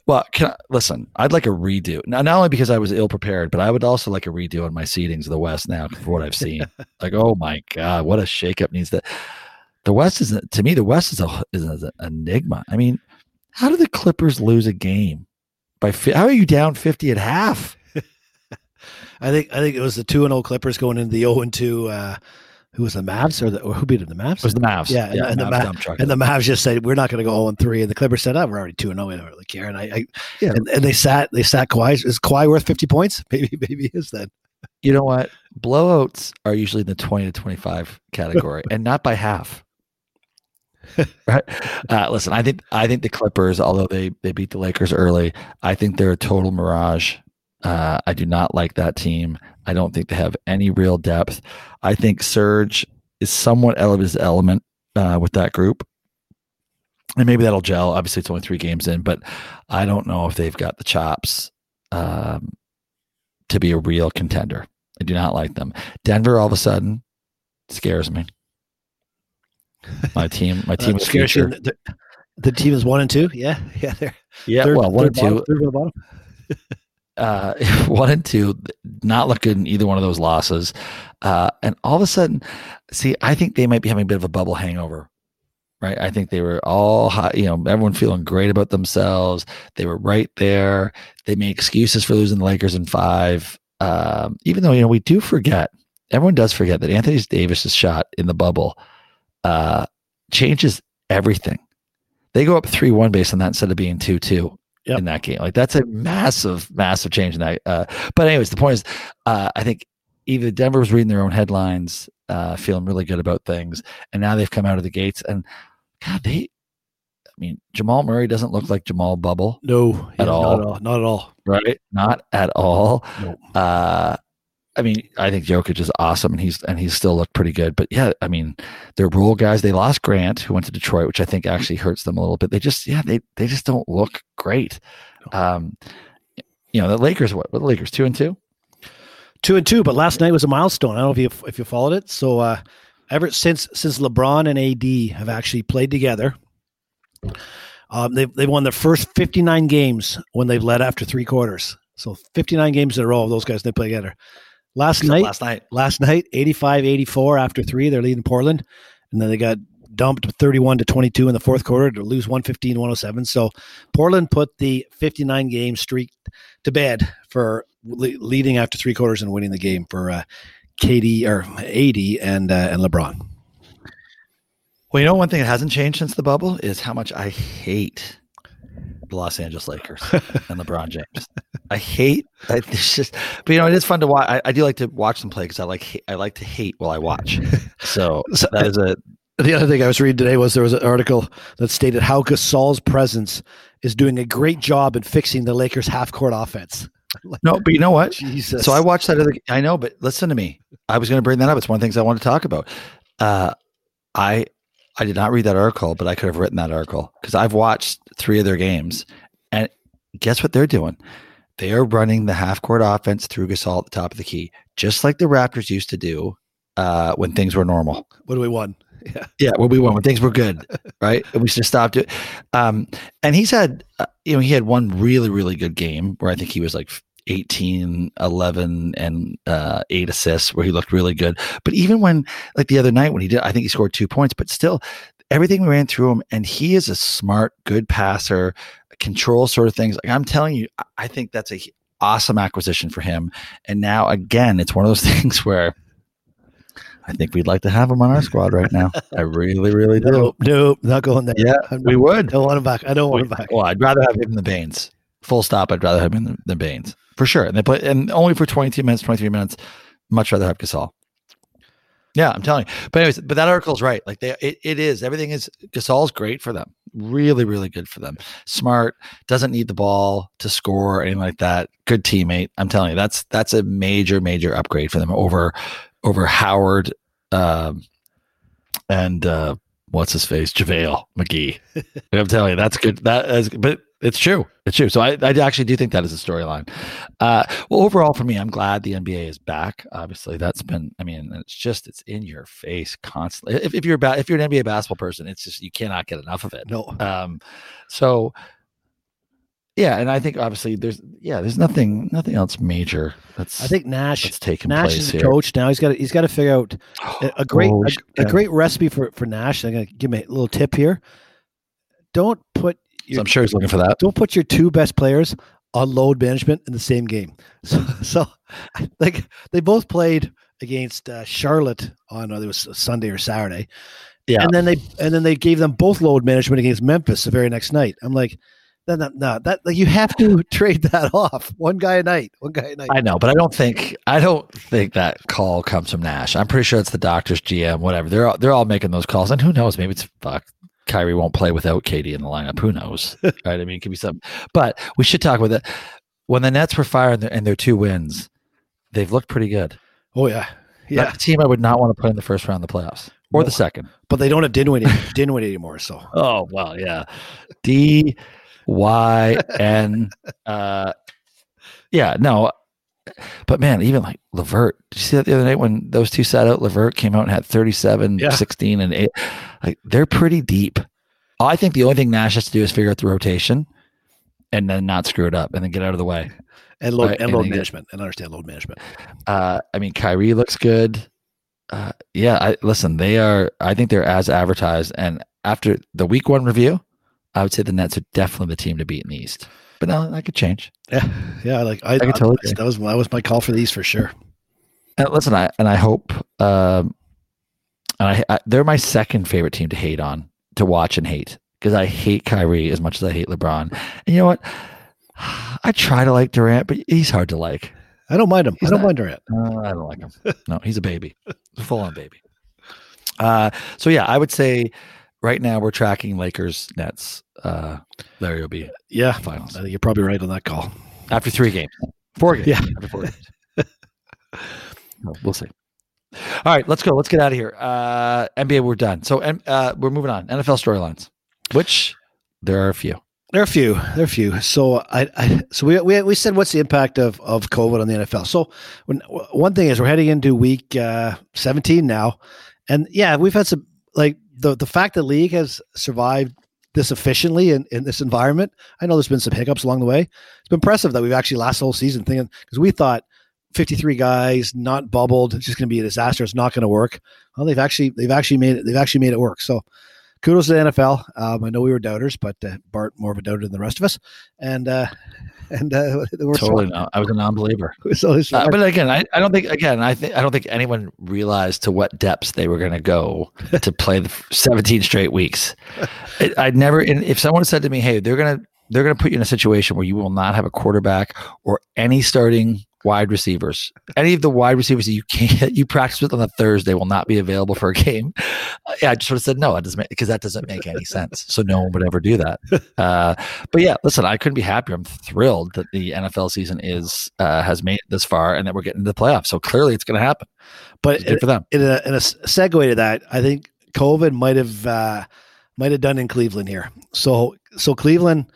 well, can I, listen. I'd like a redo. Now, not only because I was ill prepared, but I would also like a redo on my seedings of the West now for what I've seen. like, oh my god, what a shakeup needs that. The West is to me. The West is a is an enigma. I mean, how do the Clippers lose a game by? How are you down fifty at half? I think I think it was the two and zero Clippers going into the zero and two. Uh, who was the Mavs or, the, or who beat them? The Mavs. It was the Mavs? Yeah, and- and the Mavs Ma- dump and the Mavs just said we're not going to go zero and three, and the Clippers said, "Oh, we're already two and zero. We don't really care." And I, I Yeah. and, and they sat they sat Kawhi. Is Kawhi worth fifty points? Maybe maybe he is then. you know what? Blowouts are usually in the 20 to 25 category and not by half. right? Uh, listen, I think I think the Clippers, although they they beat the Lakers early, I think they're a total mirage. Uh, I do not like that team. I don't think they have any real depth. I think Serge is somewhat out of his element uh, with that group. And maybe that'll gel. Obviously, it's only three games in, but I don't know if they've got the chops um, to be a real contender. I do not like them. Denver all of a sudden scares me. My team, my team Uh, is scares you. The, the team is one and two. Yeah, yeah. They're Yeah, third, well, one and third bottom, two, third from the bottom. uh, one and two. not look good in either one of those losses. Uh, and all of a sudden, see, I think they might be having a bit of a bubble hangover. Right. I think they were all high, you know, everyone feeling great about themselves. They were right there. They made excuses for losing the Lakers in five. Um, even though, you know, we do forget, everyone does forget that Anthony Davis's shot in the bubble uh, changes everything. They go up 3 1 based on that instead of being 2 2 yep. in that game. Like that's a massive, massive change in that. Uh, but anyways, the point is, uh, I think either Denver was reading their own headlines, uh, feeling really good about things, and now they've come out of the gates and God, they. I mean, Jamal Murray doesn't look like Jamal Bubble. No, at all. Not at all. Not at all. Right? Not at all. Nope. Uh, I mean, I think Jokic is awesome, and he's and he's still looked pretty good. But yeah, I mean, they're role guys. They lost Grant, who went to Detroit, which I think actually hurts them a little bit. They just yeah, they they just don't look great. Um, you know, the Lakers. What? The Lakers? Two and two. Two and two. But last night was a milestone. I don't know if you if you followed it. So uh, ever since since LeBron and AD have actually played together, um, they've they've won their first fifty nine games when they've led after three quarters. So 59 games in a row, of those guys, they play together. Last night, last night, last night, 85 84 after three. They're leading Portland. And then they got dumped 31 to 22 in the fourth quarter to lose 115 107. So Portland put the 59 game streak to bed for le- leading after three quarters and winning the game for uh, KD or AD and, uh, and LeBron. Well, you know, one thing that hasn't changed since the bubble is how much I hate the Los Angeles Lakers and LeBron James. I hate. I, it's just, but you know, it is fun to watch. I, I do like to watch them play because I like. I like to hate while I watch. So, so that is a. The other thing I was reading today was there was an article that stated how Gasol's presence is doing a great job in fixing the Lakers' half court offense. no, but you know what? Jesus. So I watched that other. I know, but listen to me. I was going to bring that up. It's one of the things I want to talk about. Uh, I I did not read that article, but I could have written that article because I've watched three of their games, and guess what they're doing? They are running the half court offense through Gasol at the top of the key, just like the Raptors used to do uh, when things were normal. What do we won? Yeah, yeah. What we won when things were good, right? And we just stopped it. Um, and he's had, uh, you know, he had one really, really good game where I think he was like 18, 11, and uh, eight assists, where he looked really good. But even when, like the other night when he did, I think he scored two points. But still, everything ran through him, and he is a smart, good passer control sort of things. Like I'm telling you, I think that's a awesome acquisition for him. And now again, it's one of those things where I think we'd like to have him on our squad right now. I really, really do. Nope, no not going there. Yeah, I'm, we would. I don't want him back. I don't want him back. Well, I'd rather have him in the Baynes. Full stop. I'd rather have him than, than Baynes for sure. And they play, and only for 22 minutes, 23 minutes. Much rather have Gasol. Yeah, I'm telling you. But anyways, but that article is right. Like they, it, it is. Everything is Gasol's great for them. Really, really good for them. Smart, doesn't need the ball to score or anything like that. Good teammate. I'm telling you, that's that's a major, major upgrade for them over over Howard um, and uh, what's his face, JaVale McGee. I'm telling you, that's good. That is, but it's true. It's true. So I, I actually do think that is a storyline. Uh, well, overall for me, I'm glad the NBA is back. Obviously, that's been. I mean, it's just it's in your face constantly. If, if you're ba- if you're an NBA basketball person, it's just you cannot get enough of it. No. Um, so yeah, and I think obviously there's yeah there's nothing nothing else major that's I think Nash that's taking Nash place is here. coach now. He's got to, he's got to figure out a, a great Oh, a, a great recipe for for Nash. I'm gonna give me a little tip here. Don't put So I'm sure he's looking for that. don't put your two best players on load management in the same game. So, so like they both played against uh, Charlotte on uh, it was Sunday or Saturday, Yeah. and then they and then they gave them both load management against Memphis the very next night. I'm like, no, no, no that like you have to trade that off. One guy a night, one guy a night. I know, but I don't think I don't think that call comes from Nash. I'm pretty sure it's the doctor's GM, whatever. They're all, they're all making those calls, and who knows? Maybe it's fuck. Kyrie won't play without KD in the lineup. Who knows? right? I mean, it could be something. But we should talk about that. When the Nets were firing their, and their two wins, they've looked pretty good. oh yeah, yeah. That's a team I would not want to put in the first round of the playoffs or No. the second. But they don't have Dinwiddie, Dinwiddie anymore. So Oh well, yeah. D Y N. Uh, yeah, no. But man, even like LeVert, did you see that the other night when those two sat out? LeVert came out and had 37, Yeah. 16, and 8. Like they're pretty deep. I think the only thing Nash has to do is figure out the rotation and then not screw it up and then get out of the way. and load Right, and and load get- management and understand load management. Uh, I mean, Kyrie looks good. Uh, yeah, I listen. They are. I think they're as advertised. And after the week one review, I would say the Nets are definitely the team to beat in the East. But no, that could change. Yeah, yeah. I Like I, could totally I- that was that was my call for these for sure. And listen, I and I hope. Um, and I, I they're my second favorite team to hate on, to watch and hate because I hate Kyrie as much as I hate LeBron. And you know what? I try to like Durant, but he's hard to like. I don't mind him. He's I don't not- mind Durant. Uh, I don't like him. No, he's a baby, full on baby. Uh, so yeah, I would say right now we're tracking Lakers Nets. Uh, Larry will be Yeah, finals I think you're probably right on that call. after three games, four games. Yeah. after four games. No, we'll see. All right, let's go. Let's get out of here. Uh, NBA, we're done. So uh, we're moving on. NFL storylines, which there are a few. There are a few. There are a few. So I, I so we, we we said what's the impact of of COVID on the NFL. So when one thing is we're heading into week uh, 17 now, and yeah, we've had some like the the fact that league has survived this efficiently in, in this environment. I know there's been some hiccups along the way. It's been impressive that we've actually last whole season thinking because we thought 53 guys not bubbled, it's just going to be a disaster. It's not going to work. Well, they've actually they've actually made it. They've actually made it work. So kudos to the NFL. Um, I know we were doubters, but uh, Bart more of a doubter than the rest of us, and uh, and uh, Totally, no. I was a non-believer. So Uh, but again, I, I don't think again I think I don't think anyone realized to what depths they were going to go to play the 17 straight weeks. It, I'd never. And if someone said to me, "Hey, they're gonna they're gonna put you in a situation where you will not have a quarterback or any starting wide receivers, any of the wide receivers that you can't you practice with on a Thursday will not be available for a game," uh, yeah, I just would have said no. It doesn't make because that doesn't make any sense. So no one would ever do that. Uh, but yeah, listen, I couldn't be happier. I'm thrilled that the NFL season is uh, has made it this far and that we're getting to the playoffs. So clearly, it's going to happen. but good for them. in a, in a segue to that, I think COVID might have uh, might have done in Cleveland here. So so Cleveland,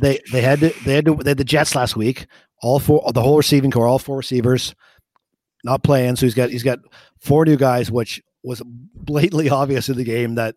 they they had to, they had to, they had the Jets last week. All four, the whole receiving core, all four receivers, not playing. So he's got he's got four new guys, which was blatantly obvious in the game that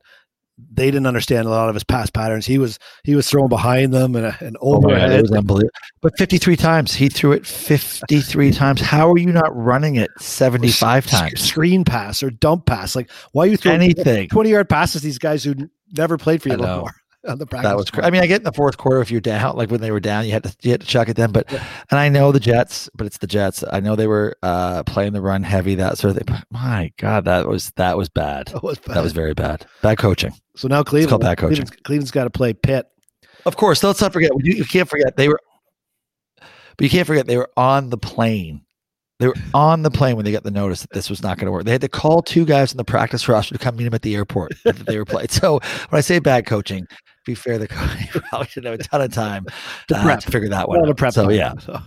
they didn't understand a lot of his pass patterns. He was he was throwing behind them and, and Oh overhead. it was. But 53 times he threw it 53 times. How are you not running it 75 times? screen pass or dump pass. Like why are you throwing Anything. 20 yard passes these guys who never played for you before on the practice That was. I mean, I get in the fourth quarter if you're down, like when they were down, you had to you had to chuck it then. But and I know the Jets, but it's the Jets. I know they were uh, playing the run heavy, that sort of thing. But my God, that was that was bad. That was bad. That was very bad. Bad coaching. so now Cleveland, called bad coaching. Cleveland's, Cleveland's got to play Pitt. Of course, let's not forget. You, you can't forget they were, but you can't forget they were on the plane. They were on the plane when they got the notice that this was not going to work. They had to call two guys in the practice roster to come meet them at the airport that they were playing. So when I say bad coaching, be fair, the coach probably should have a ton of time To uh, to figure that one prep So yeah, So,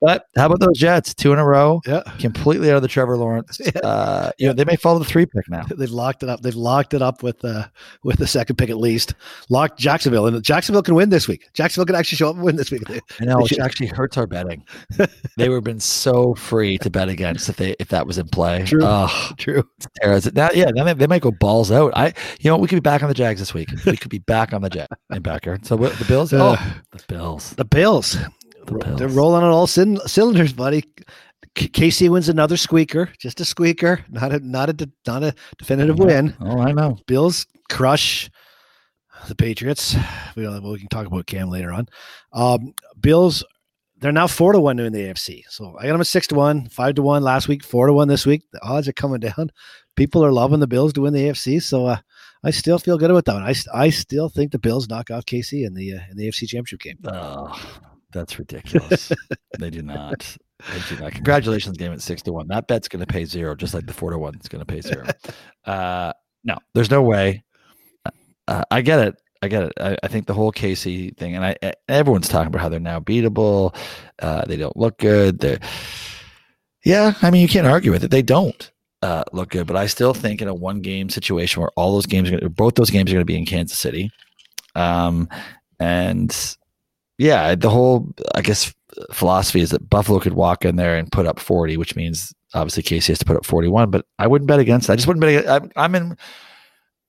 but how about those Jets? Two in a row, yeah. completely out of the Trevor Lawrence. Yeah. Uh, you know they may follow the three pick now. They've locked it up. They've locked it up with uh, with the second pick at least. Locked Jacksonville, and Jacksonville can win this week. Jacksonville can actually show up and win this week. I know it actually hurts our betting. they were been so free to bet against if they if that was in play. True. Oh, True. Now, yeah, then they, they might go balls out. I, you know, we could be back on the Jags this week. We could be back on the Jag in backyard. So what, the Bills. Uh, oh, the Bills. The Bills. The Bills. They're rolling on all cyn- cylinders, buddy. K- KC wins another squeaker, just a squeaker, not a not a not a definitive win. Oh, I know. Bills crush the Patriots. We, we can talk about Cam later on. Um, Bills, they're now four to one in the AFC. So I got them at six to one, five to one last week, four to one this week. The odds are coming down. People are loving the Bills to win the AFC. So uh, I still feel good about that one. I, I still think the Bills knock off KC in the uh, in the AFC Championship game. Oh, that's ridiculous. they do not. They do not. Congratulations, game at six to one. That bet's going to pay zero, just like the four to one is going to pay zero. Uh, no, there's no way. Uh, I get it. I get it. I, I think the whole KC thing, and I e- everyone's talking about how they're now beatable. Uh, they don't look good. They're, yeah, I mean you can't argue with it. They don't uh, look good, but I still think in a one game situation where all those games, are gonna, both those games are going to be in Kansas City, um, and yeah, the whole I guess philosophy is that Buffalo could walk in there and put up forty, which means obviously KC has to put up forty one. But I wouldn't bet against. That. I just wouldn't bet. Against, I'm, I'm in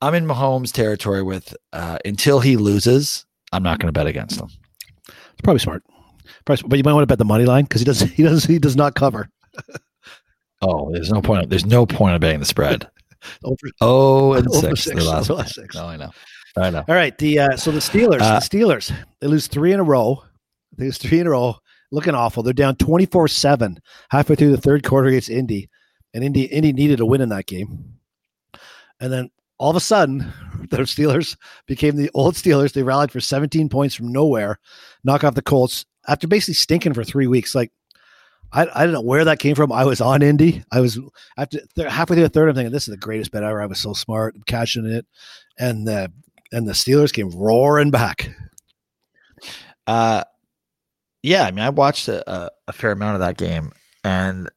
I'm in Mahomes territory with uh, until he loses. I'm not going to bet against him. It's probably smart. Price, but you might want to bet the money line because he does he does he does not cover. Oh, there's no point. There's no point of betting the spread. Over, Oh, and over six. six, The last six. No, I know. I know. All right. The uh, so the Steelers, Uh, the Steelers, they lose three in a row. They lose three in a row, looking awful. They're down twenty four seven halfway through the third quarter against Indy, and Indy Indy needed a win in that game. And then all of a sudden, the Steelers became the old Steelers. They rallied for seventeen points from nowhere, knock off the Colts after basically stinking for three weeks. Like I, I don't know where that came from. I was on Indy. I was after th- halfway through the third. I'm thinking this is the greatest bet ever. I was so smart, I'm cashing it, and the and the Steelers came roaring back. Uh, yeah, I mean, I watched a, a, fair amount of that game, and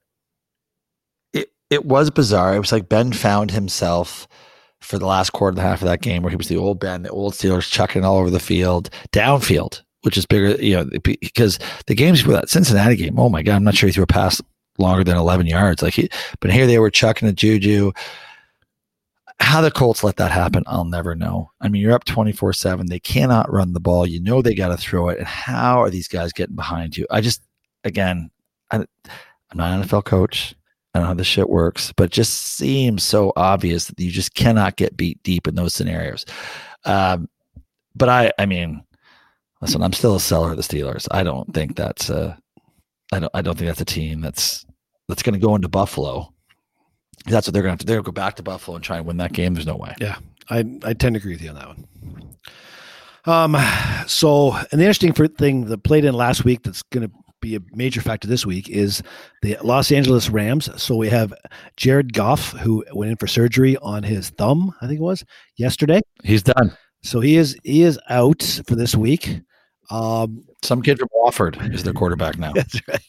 it it was bizarre. It was like Ben found himself for the last quarter and a half of that game, where he was the old Ben, the old Steelers chucking all over the field, downfield, which is bigger, you know, because the games before that Cincinnati game, oh my god, I'm not sure he threw a pass longer than 11 yards. Like, he, but here they were chucking a juju. How the Colts let that happen, I'll never know. I mean, you're up 24 7. They cannot run the ball. You know they got to throw it. And how are these guys getting behind you? I just, again, I, I'm not an NFL coach. I don't know how this shit works, but it just seems so obvious that you just cannot get beat deep in those scenarios. Um, but I, I mean, listen, I'm still a seller of the Steelers. I don't think that's a, I don't, I don't think that's a team that's that's going to go into Buffalo. That's what they're going to have to. They're going to go back to Buffalo and try and win that game. There's no way. Yeah, I I tend to agree with you on that one. Um, so and the interesting thing that played in last week that's going to be a major factor this week is the Los Angeles Rams. So we have Jared Goff who went in for surgery on his thumb, I think it was yesterday. He's done. So he is he is out for this week. Um, Some kid from Wofford is their quarterback now. that's right.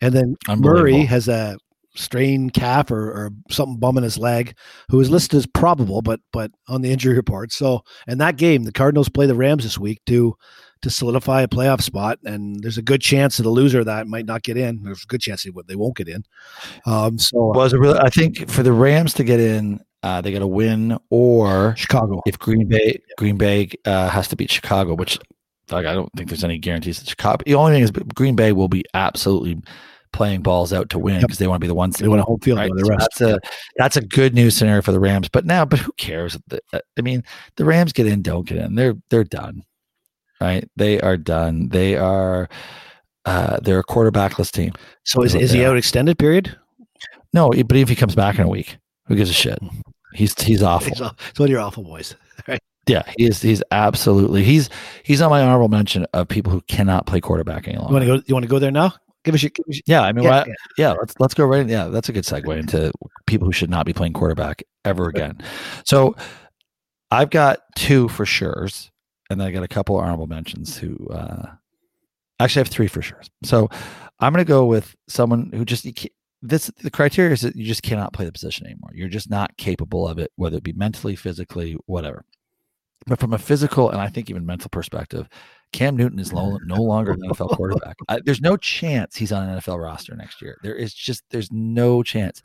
And then Murray has a strained calf or, or something bumming his leg, who is listed as probable, but but on the injury report. So in that game, the Cardinals play the Rams this week to to solidify a playoff spot, and there's a good chance that the loser of that might not get in. There's a good chance they, they won't get in. Um, so Was really? I think for the Rams to get in, uh, they got to win, or Chicago, if Green Bay Green Bay uh, has to beat Chicago, which like I don't think there's any guarantees that Chicago. The only thing is Green Bay will be absolutely playing balls out to win Yep. because they want to be the ones. they want a home field. right? the So that's a that's a good news scenario for the Rams. But now, but who cares? Uh, I mean, the Rams get in, don't get in. They're they're done, right? They are done. They are. Uh, they're a quarterbackless team. So is, is he out extended period? No, but if he comes back in a week, who gives a shit? He's he's awful. He's, it's one of your awful boys. Right? Yeah, he is. He's absolutely. He's he's on my honorable mention of people who cannot play quarterback any You want longer. to go? You want to go there now? Give us your. Give us your Yeah, I mean, yeah, yeah, yeah. yeah. Let's let's go right. in- Yeah, that's a good segue into people who should not be playing quarterback ever again. So, I've got two for sure's, and then I got a couple honorable mentions who. uh Actually, I have three for sure. So, I'm going to go with someone who just you can't- this the criteria is that you just cannot play the position anymore. You're just not capable of it, whether it be mentally, physically, whatever. But from a physical and I think even mental perspective, Cam Newton is lo- no longer an NFL quarterback. There's no chance he's on an NFL roster next year. There is just there's no chance.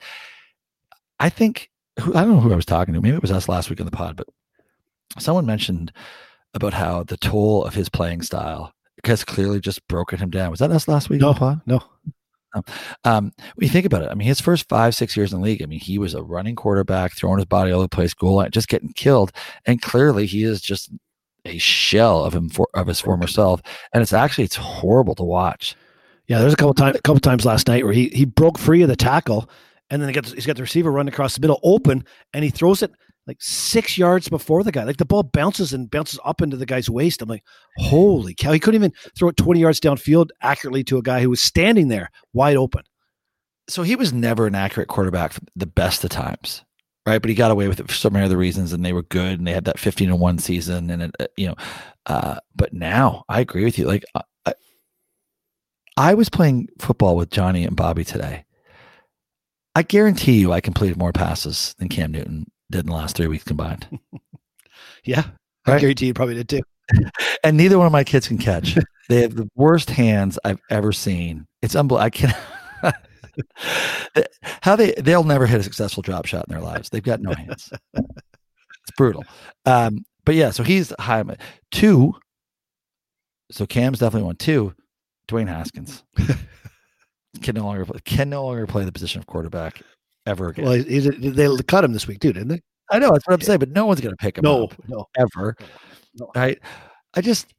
I think who, I don't know who I was talking to. Maybe it was us last week on the pod, but someone mentioned about how the toll of his playing style has clearly just broken him down. Was that us last week No, the pod? no. Um, when you think about it, I mean, his first five, six years in the league, I mean, he was a running quarterback, throwing his body all over the place, goal line, just getting killed. And clearly he is just a shell of him for, of his former self. And it's actually it's horrible to watch. Yeah, there's a couple times, a couple times last night where he he broke free of the tackle, and then he gets he's got the receiver running across the middle open, and he throws it like six yards before the guy. Like the ball bounces and bounces up into the guy's waist. I'm like, holy cow! He couldn't even throw it 20 yards downfield accurately to a guy who was standing there wide open. So he was never an accurate quarterback for the best of times. Right, but he got away with it for so many other reasons, and they were good, and they had that fifteen and one season, and it, uh, you know. Uh, but now, I agree with you. Like, I, I- I was playing football with Johnny and Bobby today. I guarantee you, I completed more passes than Cam Newton did in the last three weeks combined, Yeah, I guarantee you probably did too. and neither one of my kids can catch. they have the worst hands I've ever seen. It's unbelievable. I can't. How they they'll never hit a successful drop shot in their lives. They've got no hands. it's brutal. Um, but yeah, so he's high. Two. So Cam's definitely one. Two. Dwayne Haskins can no longer play, can no longer play the position of quarterback ever again. Well, he, he, they cut him this week too, didn't they? I know that's what I'm saying, but no one's going to pick him No, up no. ever. No. Right? I just,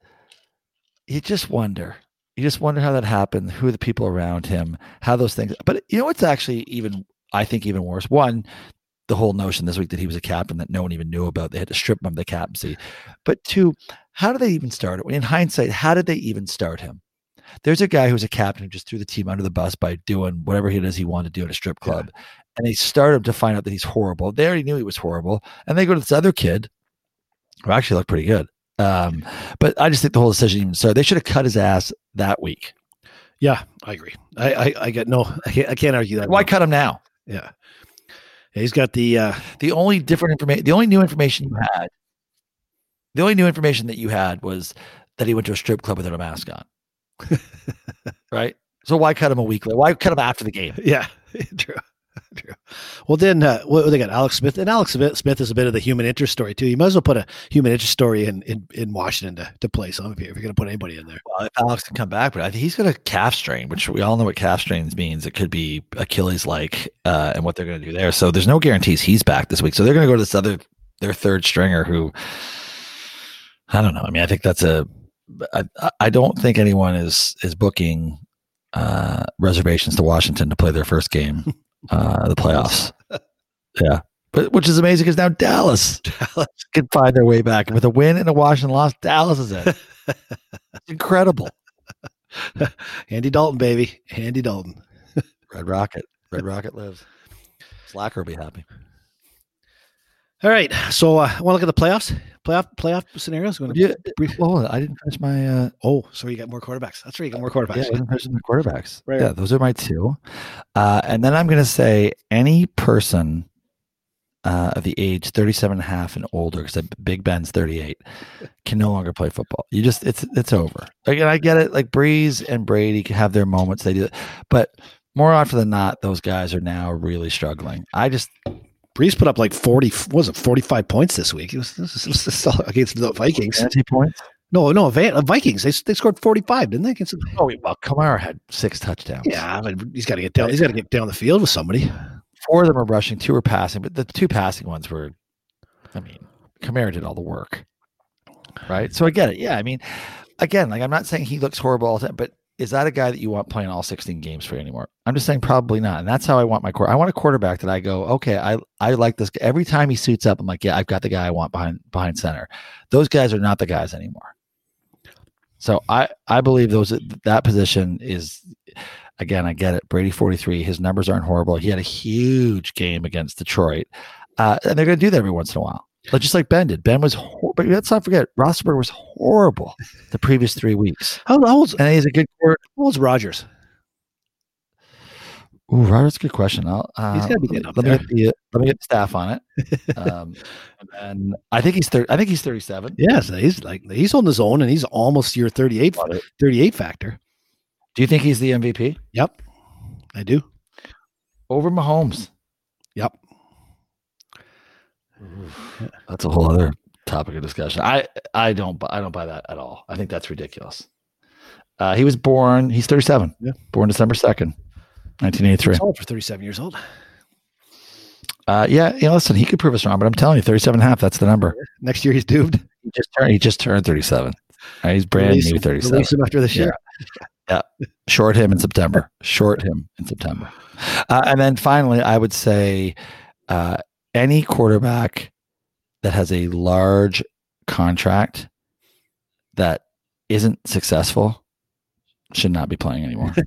you just wonder. You just wonder how that happened, who are the people around him, how those things. But you know what's actually even, I think, even worse? One, the whole notion this week that he was a captain that no one even knew about. They had to strip him of the captaincy. But two, how did they even start it? In hindsight, how did they even start him? There's a guy who's a captain who just threw the team under the bus by doing whatever it is he wanted to do at a strip club. And they start him to find out that he's horrible. They already knew he was horrible. And they go to this other kid who actually looked pretty good. Um, but I just think the whole decision So. They should have cut his ass that week. Yeah, I agree. I I, I get no. I can't, I can't argue that. Why cut him now? Yeah. Yeah, He's got the uh, The only different information, the only new information you had, the only new information that you had was that he went to a strip club without a mask on. right? So why cut him a week later? Why cut him after the game? yeah, true. True. Well, then uh, what they got? Alex Smith, and Alex Smith, is a bit of the human interest story too. You might as well put a human interest story in in, in Washington to, to play some if if you're going to put anybody in there. Well, if Alex can come back, but I think he's got a calf strain, which we all know what calf strains means. It could be Achilles like, uh, and what they're going to do there. So there's no guarantees he's back this week. So they're going to go to this other, their third stringer who, I don't know. I mean, I think that's a, I, I don't think anyone is, is booking, uh, reservations to Washington to play their first game, uh, the playoffs. yeah. But which is amazing because now Dallas Dallas can find their way back. With a win and a Washington loss, Dallas is in. Incredible. Andy Dalton, baby, Andy Dalton. Red Rocket. Red Rocket lives. Slacker will be happy. All right, so uh, want to look at the playoffs, playoff playoff scenarios. Wanna Yeah, brief- well. I didn't finish my. Uh, Oh, so you got more quarterbacks. That's right, you got more yeah, I quarterbacks. didn't finish my quarterbacks. Right. Yeah, those are my two. Uh, and then I'm going to say any person uh, of the age 37 and a half and older, because Big Ben's 38, can no longer play football. You just, it's it's over. Again, I get it. Like Brees and Brady can have their moments. They do it. But more often than not, those guys are now really struggling. I just, Brees put up like forty. what Was it forty five points this week? It was, this was, this was against the Vikings. fantasy points. No, no, uh, Vikings. They they scored forty five, didn't they? Against the- Oh, well, Kamara had six touchdowns. yeah, but he's got to get down. He's got to get down the field with somebody. four of them are rushing, two are passing, but the two passing ones were, I mean, Kamara did all the work, right? So I get it. Yeah, I mean, again, like I'm not saying he looks horrible all the time, but is that a guy that you want playing all 16 games for you anymore? I'm just saying probably not, and that's how I want my core. I want a quarterback that I go, okay, I I like this. Every time he suits up, I'm like, yeah, I've got the guy I want behind behind center. Those guys are not the guys anymore. So I I believe those that position is again, I get it. Brady 43, his numbers aren't horrible. He had a huge game against Detroit. Uh, and they're going to do that every once in a while. But just like Ben did. Ben was, hor- but let's not forget, Rossberg was horrible the previous three weeks. How, old's And he's a good court. how old's Rodgers? Ooh, Robert's a good question. I'll, uh, He's gotta be let me- getting up let me get the, let me get the staff on it. Um, and I think he's 30, I think he's 37. Yes, he's like he's holding his own, and he's almost your 38, 38 factor. Do you think he's the MVP Yep, I do. over Mahomes? Yep. That's a whole other topic of discussion. I I don't I don't buy that at all. I think that's ridiculous. Uh, he was born. He's 37. Yeah. Born December 2nd, 1983. He's old for 37 years old. Uh, yeah. You know, listen, he could prove us wrong, but I'm telling you, 37 and a half. That's the number. Next year he's doomed. He just turned. He just turned 37. Uh, he's brand Release new 37. Release him after this year. Yeah, Short him in September. Short him in September. Uh, and then finally, I would say uh, any quarterback that has a large contract that isn't successful should not be playing anymore.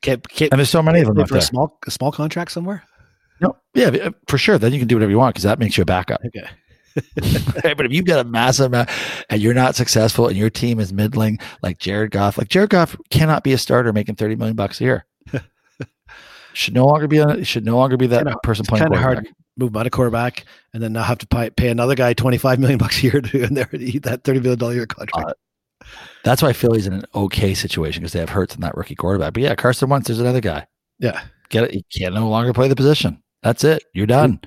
Can't, can't And there's so many of them for a small a small contract somewhere. No, yeah, for sure. Then you can do whatever you want because that makes you a backup. Okay. But if you've got a massive amount and you're not successful and your team is middling, like Jared Goff, like Jared Goff cannot be a starter making 30 million bucks a year. Should no longer be a, should no longer be that Kinda- person playing Kind of hard move out of quarterback and then now have to pay, pay another guy 25 million bucks a year to in there eat that 30 million dollar year contract. Uh, That's why Philly's in an okay situation because they have Hurts and that rookie quarterback. But yeah, Carson Wentz, there's another guy. yeah. Get it? You can no longer play the position. That's it. You're done.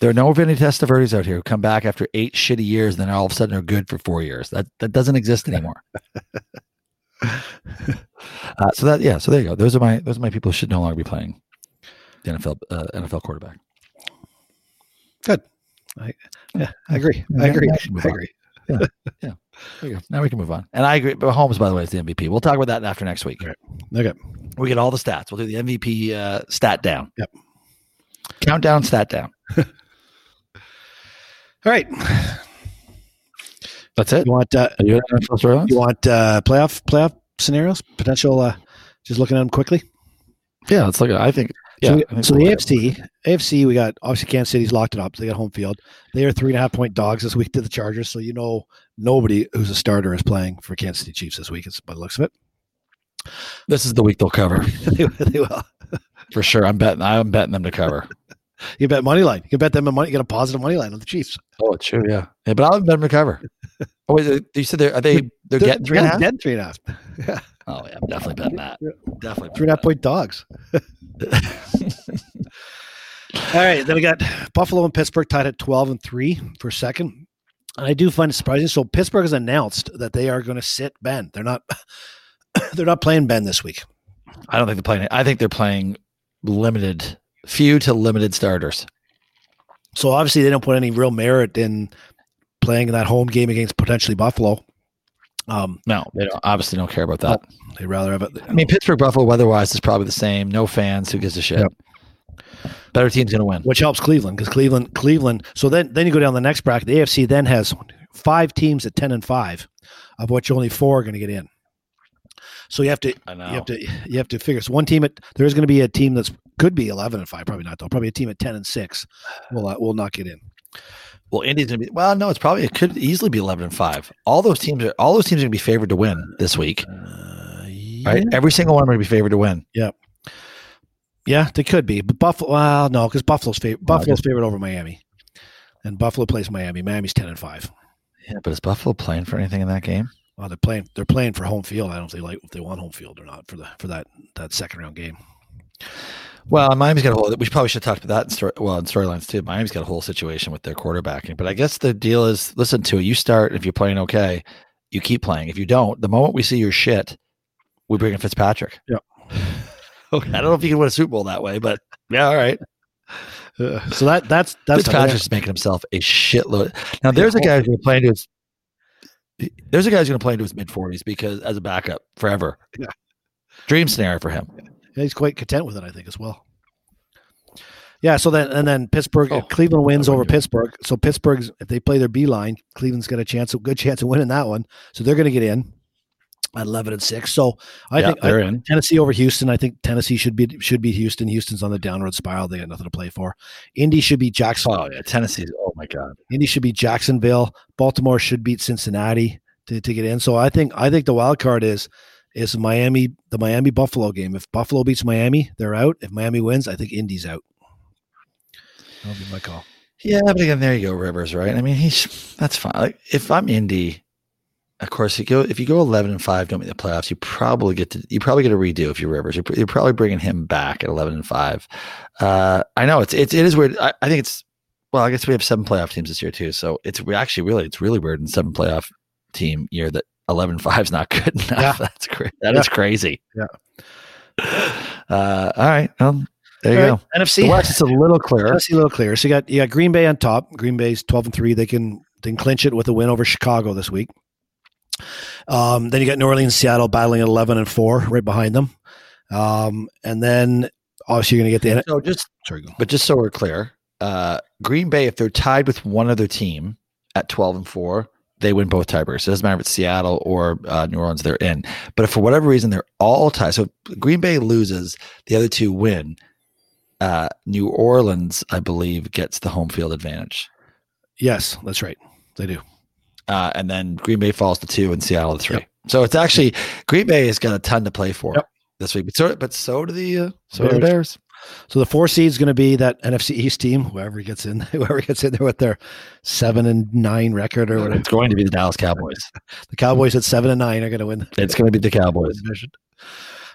There are no Vinny Testaverdes out here who come back after eight shitty years and then all of a sudden they're good for four years. That that doesn't exist anymore. Uh, so that yeah, so there you go. Those are my those are my people who should no longer be playing the NFL uh, NFL quarterback. Good. I, yeah, I agree. I agree. I agree. There you go. Now we can move on. And I agree. But Holmes, by the way, is the MVP. We'll talk about that after next week. Right. Okay. We get all the stats. We'll do the MVP uh, stat down. Yep. Countdown, stat down. All right. That's it. You want uh, you at NFL storylines? you want uh, playoff playoff scenarios potential? Uh, just looking at them quickly. Yeah, it's like. I think. Yeah. So, I we- think so we'll the AFC, AFC, we got obviously Kansas City's locked it up. So they got home field. They are three and a half point dogs this week to the Chargers. So you know nobody who's a starter is playing for Kansas City Chiefs this week. It's by the looks of it. This is the week they'll cover they, they will. for sure. I'm betting. I'm betting them to cover. You bet money line. You can bet them a money. You get a positive money line on the Chiefs. oh, true. Yeah. Yeah, but I'll bet them to cover. Oh wait, you said they're are they they're getting three and a half? Dead three and a half. Yeah, Oh yeah, I'm definitely betting that. Definitely three and a half point dogs. All right, then we got Buffalo and Pittsburgh tied at twelve and three for second. And I do find it surprising. So Pittsburgh has announced that they are going to sit Ben. They're not. they're not playing Ben this week. I don't think they're playing. I think they're playing limited, few to limited starters. So obviously they don't put any real merit in playing that home game against potentially Buffalo. Um, No, they don't, obviously don't care about that. they rather have it. I mean, Pittsburgh Buffalo weather-wise is probably the same. No fans. Who gives a shit? Yep. Better team's going to win. which helps Cleveland because Cleveland, Cleveland. So then, then you go down the next bracket. The AFC then has five teams at ten and five, of which only four are going to get in. So you have to, you have to, you have to figure. So one team at there's going to be a team that's could be eleven and five, probably not though. Probably a team at ten and six will uh, will not get in. Well, Indy's going to be. Well, no, it's probably it could easily be eleven and five. All those teams are. All those teams are going to be favored to win this week. Uh, Right? Every single one are going to be favored to win. Yeah, yeah, they could be, but Buffalo. Well, no, because Buffalo's favorite. Buffalo's favorite over Miami, and Buffalo plays Miami. Miami's ten and five. Yeah, but is Buffalo playing for anything in that game? Well, they're playing. They're playing for home field. I don't know if they like if they want home field or not for the for that that second round game. Well, Miami's got a whole. We probably should talk about that in story. Well, in storylines too. Miami's got a whole situation with their quarterbacking. But I guess the deal is, listen to it. You start if you're playing okay, you keep playing. If you don't, the moment we see your shit, we bring in Fitzpatrick. Yeah. Okay. I don't know if you can win a Super Bowl that way, but yeah, all right. Uh, so that that's that's Fitzpatrick's making himself a shitload. Now, there's a guy who's going to his. There's a guy who's going to play into his mid 40s because as a backup forever. Yeah. Dream scenario for him. Yeah, he's quite content with it, I think, as well. Yeah. So then, and then Pittsburgh, Oh, Cleveland wins over Pittsburgh. So Pittsburgh's, if they play their B line, Cleveland's got a chance, a good chance of winning that one. So they're going to get in at eleven and six. So I Yeah, think they're in. Tennessee over Houston. I think Tennessee should be should be Houston. Houston's on the downward spiral. They got nothing to play for. Indy should be Jacksonville. Oh yeah, Tennessee's. Oh my god. Indy should be Jacksonville. Baltimore should beat Cincinnati to, to get in. So I think I think the wild card is is Miami the Miami Buffalo game. If Buffalo beats Miami, they're out. If Miami wins, I think Indy's out. That'll be my call. Yeah, but again, there you go, Rivers. Right? I mean, he's that's fine. Like if I'm Indy, of course, you go if you go 11 and five, don't make the playoffs. You probably get to you probably get a redo if you're Rivers. You're, you're probably bringing him back at 11 and five. Uh, I know it's it's it is weird. I, I think it's well. I guess we have seven playoff teams this year too. So it's we actually really it's really weird in seven playoff team year that 11 5 is not good enough. Yeah. That's great. That is Yeah. crazy. Yeah. Uh, all right. Well, there you All go. right, NFC. The West is a little clearer. Tennessee a little clear. So you got you got Green Bay on top. Green Bay's twelve and three. They can they can clinch it with a win over Chicago this week. Um, then you got New Orleans, Seattle battling at eleven and four, right behind them. Um, and then obviously you're going to get the So just sorry, go. But just so we're clear, uh, Green Bay, if they're tied with one other team at 12 and 4, they win both tiebreakers. It doesn't matter if it's Seattle or uh, New Orleans, they're in. But if for whatever reason they're all tied, so if Green Bay loses, the other two win. Uh, New Orleans, I believe, gets the home field advantage. Yes, that's right. They do. Uh, and then Green Bay falls to two and Seattle to three. So it's actually Green Bay has got a ton to play for Yep. this week. But so, but so do the uh, so do the Bears. Bears. So the four seed is going to be that NFC East team, whoever gets in, whoever gets in there with their seven and nine record or whatever. It's going to be the Dallas Cowboys. The Cowboys at seven and nine are going to win. It's going to be the Cowboys.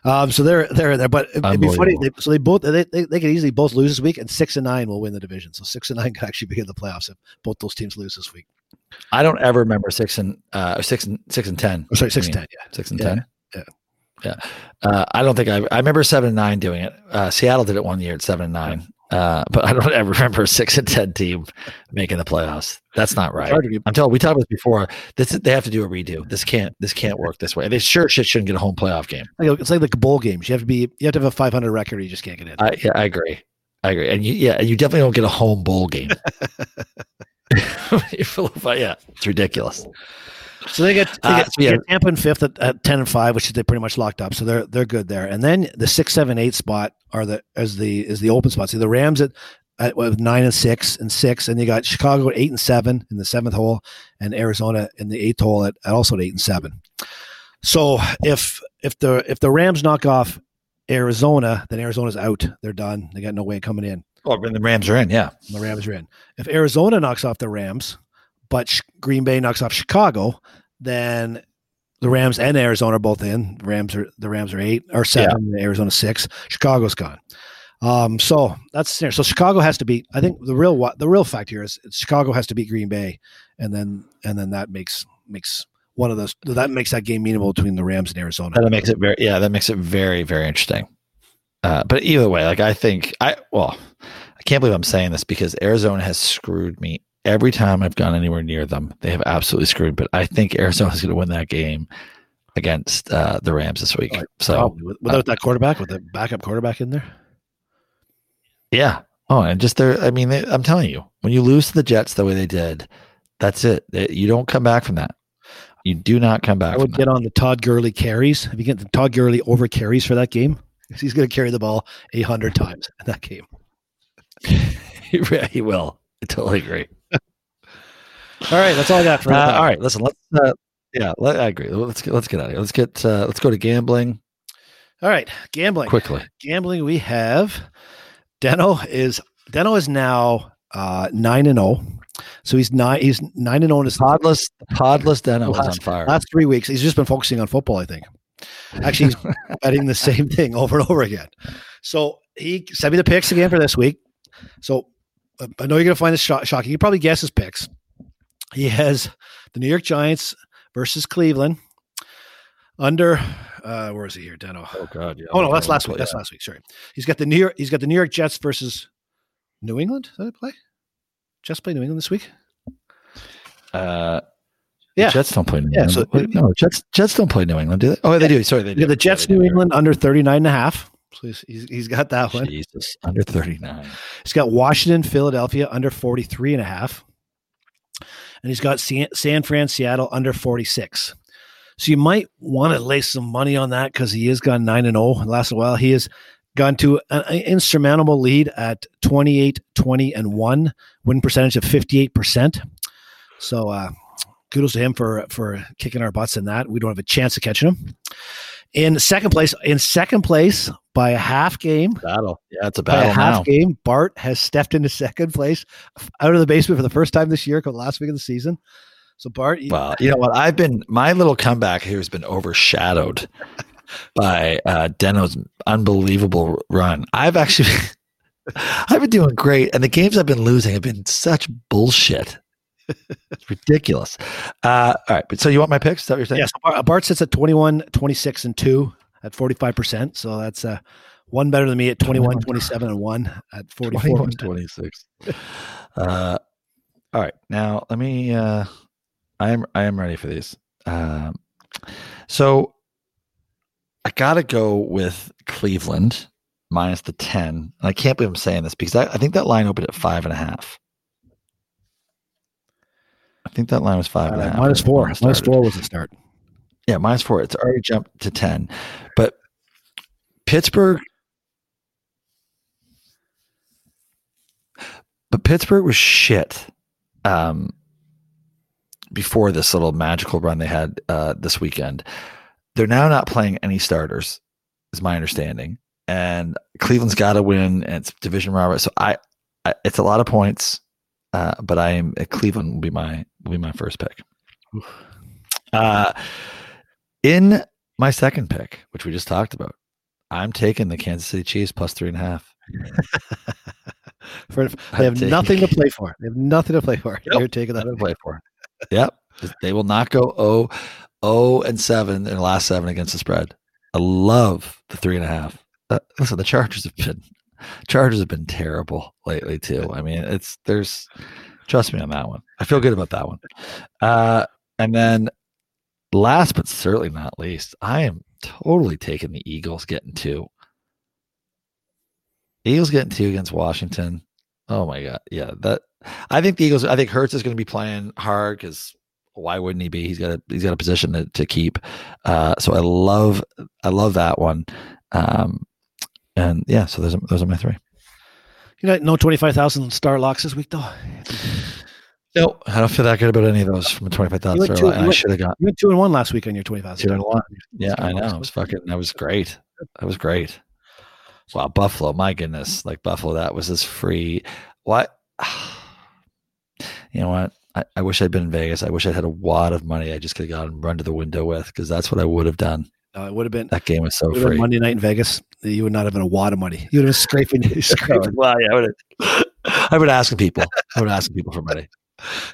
Um, so they're they're there, but it'd be funny. They, so they both they, they they could easily both lose this week, and six and nine will win the division. So six and nine could actually be in the playoffs if both those teams lose this week. I don't ever remember six and uh, six and six and ten. Oh, sorry, six I and mean, ten. Six and Yeah. ten. Yeah, Yeah, uh, I don't think I. I remember seven and nine doing it. Uh, Seattle did it one year at seven and nine, uh, but I don't ever remember a six and ten team making the playoffs. That's not right. I'm telling. We talked about this before. This they have to do a redo. This can't. This can't work this way. They sure shit shouldn't get a home playoff game. It's like the bowl games. You have to be. You have to have a 500 record. Or you just can't get in. I, yeah, I agree. I agree. And you, yeah, you definitely don't get a home bowl game. yeah, it's ridiculous. So they get, they get, uh, so yeah. Tampa in fifth at, at, ten and five, which is they pretty much locked up. So they're they're good there. And then the six, seven, eight spot are the as the is the open spots. See the Rams at, at with nine and six and six, and you got Chicago at eight and seven in the seventh hole, and Arizona in the eighth hole at, at also at eight and seven. So if if the if the Rams knock off Arizona, then Arizona's out. They're done. They got no way coming in. Oh, then the Rams are in. Yeah, the Rams are in. If Arizona knocks off the Rams, but Green Bay knocks off Chicago, then the Rams and Arizona are both in. The Rams are the Rams are eight or seven. Yeah. Arizona six. Chicago's gone. Um, so that's so Chicago has to beat. I think the real the real fact here is Chicago has to beat Green Bay, and then and then that makes makes one of those that makes that game meaningful between the Rams and Arizona. That makes it very yeah. That makes it very very interesting. Uh, but either way, like I think I well, I can't believe I'm saying this because Arizona has screwed me every time I've gone anywhere near them, they have absolutely screwed. But I think Arizona's going to win that game against uh, the Rams this week. So without uh, that quarterback, with the backup quarterback in there, yeah. Oh, and just there. I mean, they, I'm telling you, when you lose to the Jets the way they did, that's it. You don't come back from that. You do not come back. I would get that. on the Todd Gurley carries. Have you get the Todd Gurley over carries for that game, he's going to carry the ball a hundred times in that game. he will. I totally agree. All right, that's all I got for. Uh, all right, listen. Let's. Uh, yeah, let, I agree. Let's get let's get out of here. Let's get uh, let's go to gambling. All right, gambling quickly. Gambling. We have Deno is Deno is now uh, nine and zero. Oh. So he's nine. He's nine and zero. Oh his podless podless Deno last, is on fire. Last three weeks, he's just been focusing on football. I think. Actually, he's betting the same thing over and over again. So he sent me the picks again for this week. So I know you're going to find this shocking. You probably guess his picks. He has the New York Giants versus Cleveland under uh where is he here deno oh god yeah oh no that's last week that's last week sorry he's got the new york he's got the new york jets versus new england did they play jets play new england this week uh yeah. Jets don't play new yeah, england. so, no jets jets don't play new england do they? Oh they do. Sorry they do. yeah, the jets yeah, new england under 39 and a half. So he's, he's, he's got that one. Jesus under 39 he's got washington philadelphia under 43 and a half. And he's got San Fran, Seattle under 46. So you might want to lay some money on that because he has gone 9 and 0 last while. He has gone to an insurmountable lead at 28, 20, and 1, win percentage of 58%. So uh, kudos to him for for kicking our butts in that. We don't have a chance of catching him. In second place, in second place by a half game. Battle. Yeah, it's a battle. By a half now. game. Bart has stepped into second place out of the basement for the first time this year, last week of the season. So Bart, you, well, you know what? I've been my little comeback here has been overshadowed by uh, Deno's unbelievable run. I've actually I've been doing great, and the games I've been losing have been such bullshit it's ridiculous. Uh, all right. But so you want my picks? Is that what you're saying? Yes. Yeah, Bart sits at 21, 26, and 2 at 45%. So that's uh, one better than me at 21, 27, and 1 at 44. 26. uh, all right. Now let me. Uh, I am I am ready for these. Um, so I got to go with Cleveland minus the 10. And I can't believe I'm saying this because I, I think that line opened at five and a half. I think that line was five uh, Minus four. Minus four was the start. Yeah, minus four. It's already jumped to 10. But Pittsburgh, but Pittsburgh was shit um, before this little magical run they had uh, this weekend. They're now not playing any starters, is my understanding. And Cleveland's got to win, and it's division robber. So I, I, it's a lot of points. Uh, but I am Cleveland will be my will be my first pick. Uh, in my second pick, which we just talked about, I'm taking the Kansas City Chiefs plus three and a half. for, they have taking, nothing to play for. They have nothing to play for. Yep, You're taking that to play for. Yep. They will not go 0, 0 and 7 in the last seven against the spread. I love the three and a half. Uh, listen, the Chargers have been Chargers have been terrible lately too. I mean, it's there's trust me on that one. I feel good about that one. Uh, and then last but certainly not least, I am totally taking the Eagles getting two. Eagles getting two against Washington. Oh my god, yeah. That I think the Eagles. I think Hurts is going to be playing hard because why wouldn't he be? He's got a he's got a position to, to keep. Uh, so I love I love that one. Um, and yeah, so those are, those are my three. You know, no twenty five thousand star locks this week though. No, I don't feel that good about any of those from a twenty five thousand star. I should have got. You went two and one last week on your twenty five. Two and one. Yeah, I know. It was fucking. That was great. That was great. Wow, Buffalo. My goodness, like Buffalo. That was as free. What? You know what? I, I wish I'd been in Vegas. I wish I had a wad of money I just could have gone and run to the window with because that's what I would have done. No, it would have been that game was so free. Monday night in Vegas, you would not have been a wad of money. You would have been scraping. scraping. well, yeah, I would. Have, I would ask people. I would ask people for money.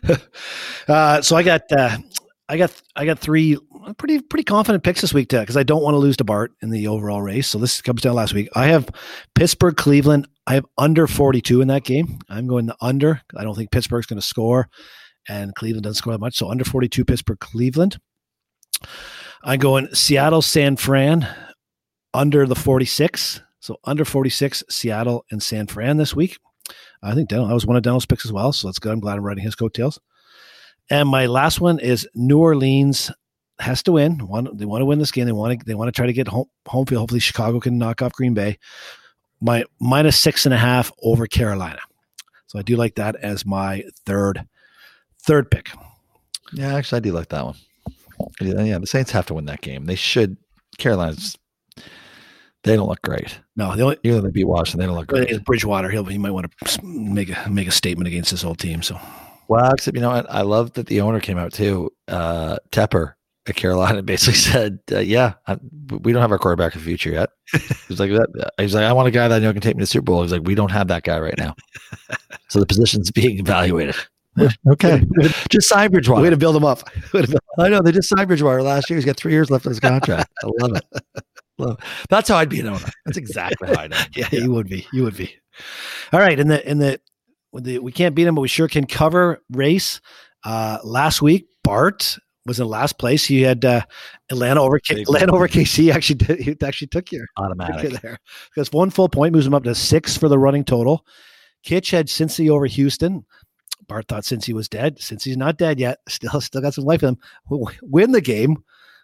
Uh, so I got, uh, I got, I got three pretty pretty confident picks this week because I don't want to lose to Bart in the overall race. So this comes down last week. I have Pittsburgh, Cleveland. I have under forty two in that game. I'm going the under. I don't think Pittsburgh's going to score and Cleveland doesn't score that much. So under 42 Pittsburgh, Cleveland. I'm going Seattle, San Fran, under the 46. So under 46, Seattle and San Fran this week. I think Daniel, I was one of Daniel's picks as well. So that's good. I'm glad I'm riding his coattails. And my last one is New Orleans has to win. One, they want to win this game. They want to they want to try to get home home field. Hopefully Chicago can knock off Green Bay. My minus six and a half over Carolina. So I do like that as my third third pick. Yeah, actually, I do like that one. Yeah, the Saints have to win that game. They should. Carolina's. They don't look great. No, the only, even though they beat Washington, they don't look great. Bridgewater, he'll, he might want to make a make a statement against this whole team. So, well, except you know, I, I love that the owner came out too. Uh, Tepper at Carolina basically said, uh, "Yeah, I, we don't have our quarterback of the future yet." He's like, that, "He's like, I want a guy that I know can take me to the Super Bowl." He's like, "We don't have that guy right now." so the position's being evaluated. okay. just sign Bridgewater. Way to build him up. I know. They just signed Bridgewater last year. He's got three years left on his contract. I love it. Love it. That's how I'd be an owner. That's exactly how I'd yeah, yeah, you would be. You would be. All right. In the, in the, the we can't beat him, but we sure can cover race. Uh, last week, Bart was in last place. He had uh, Atlanta over K- Atlanta over KC. Actually, did, he actually took your automatic took there because one full point moves him up to six for the running total. Kitch had Cincy over Houston. Bart thought since he was dead, since he's not dead yet, still still got some life in him. Win the game.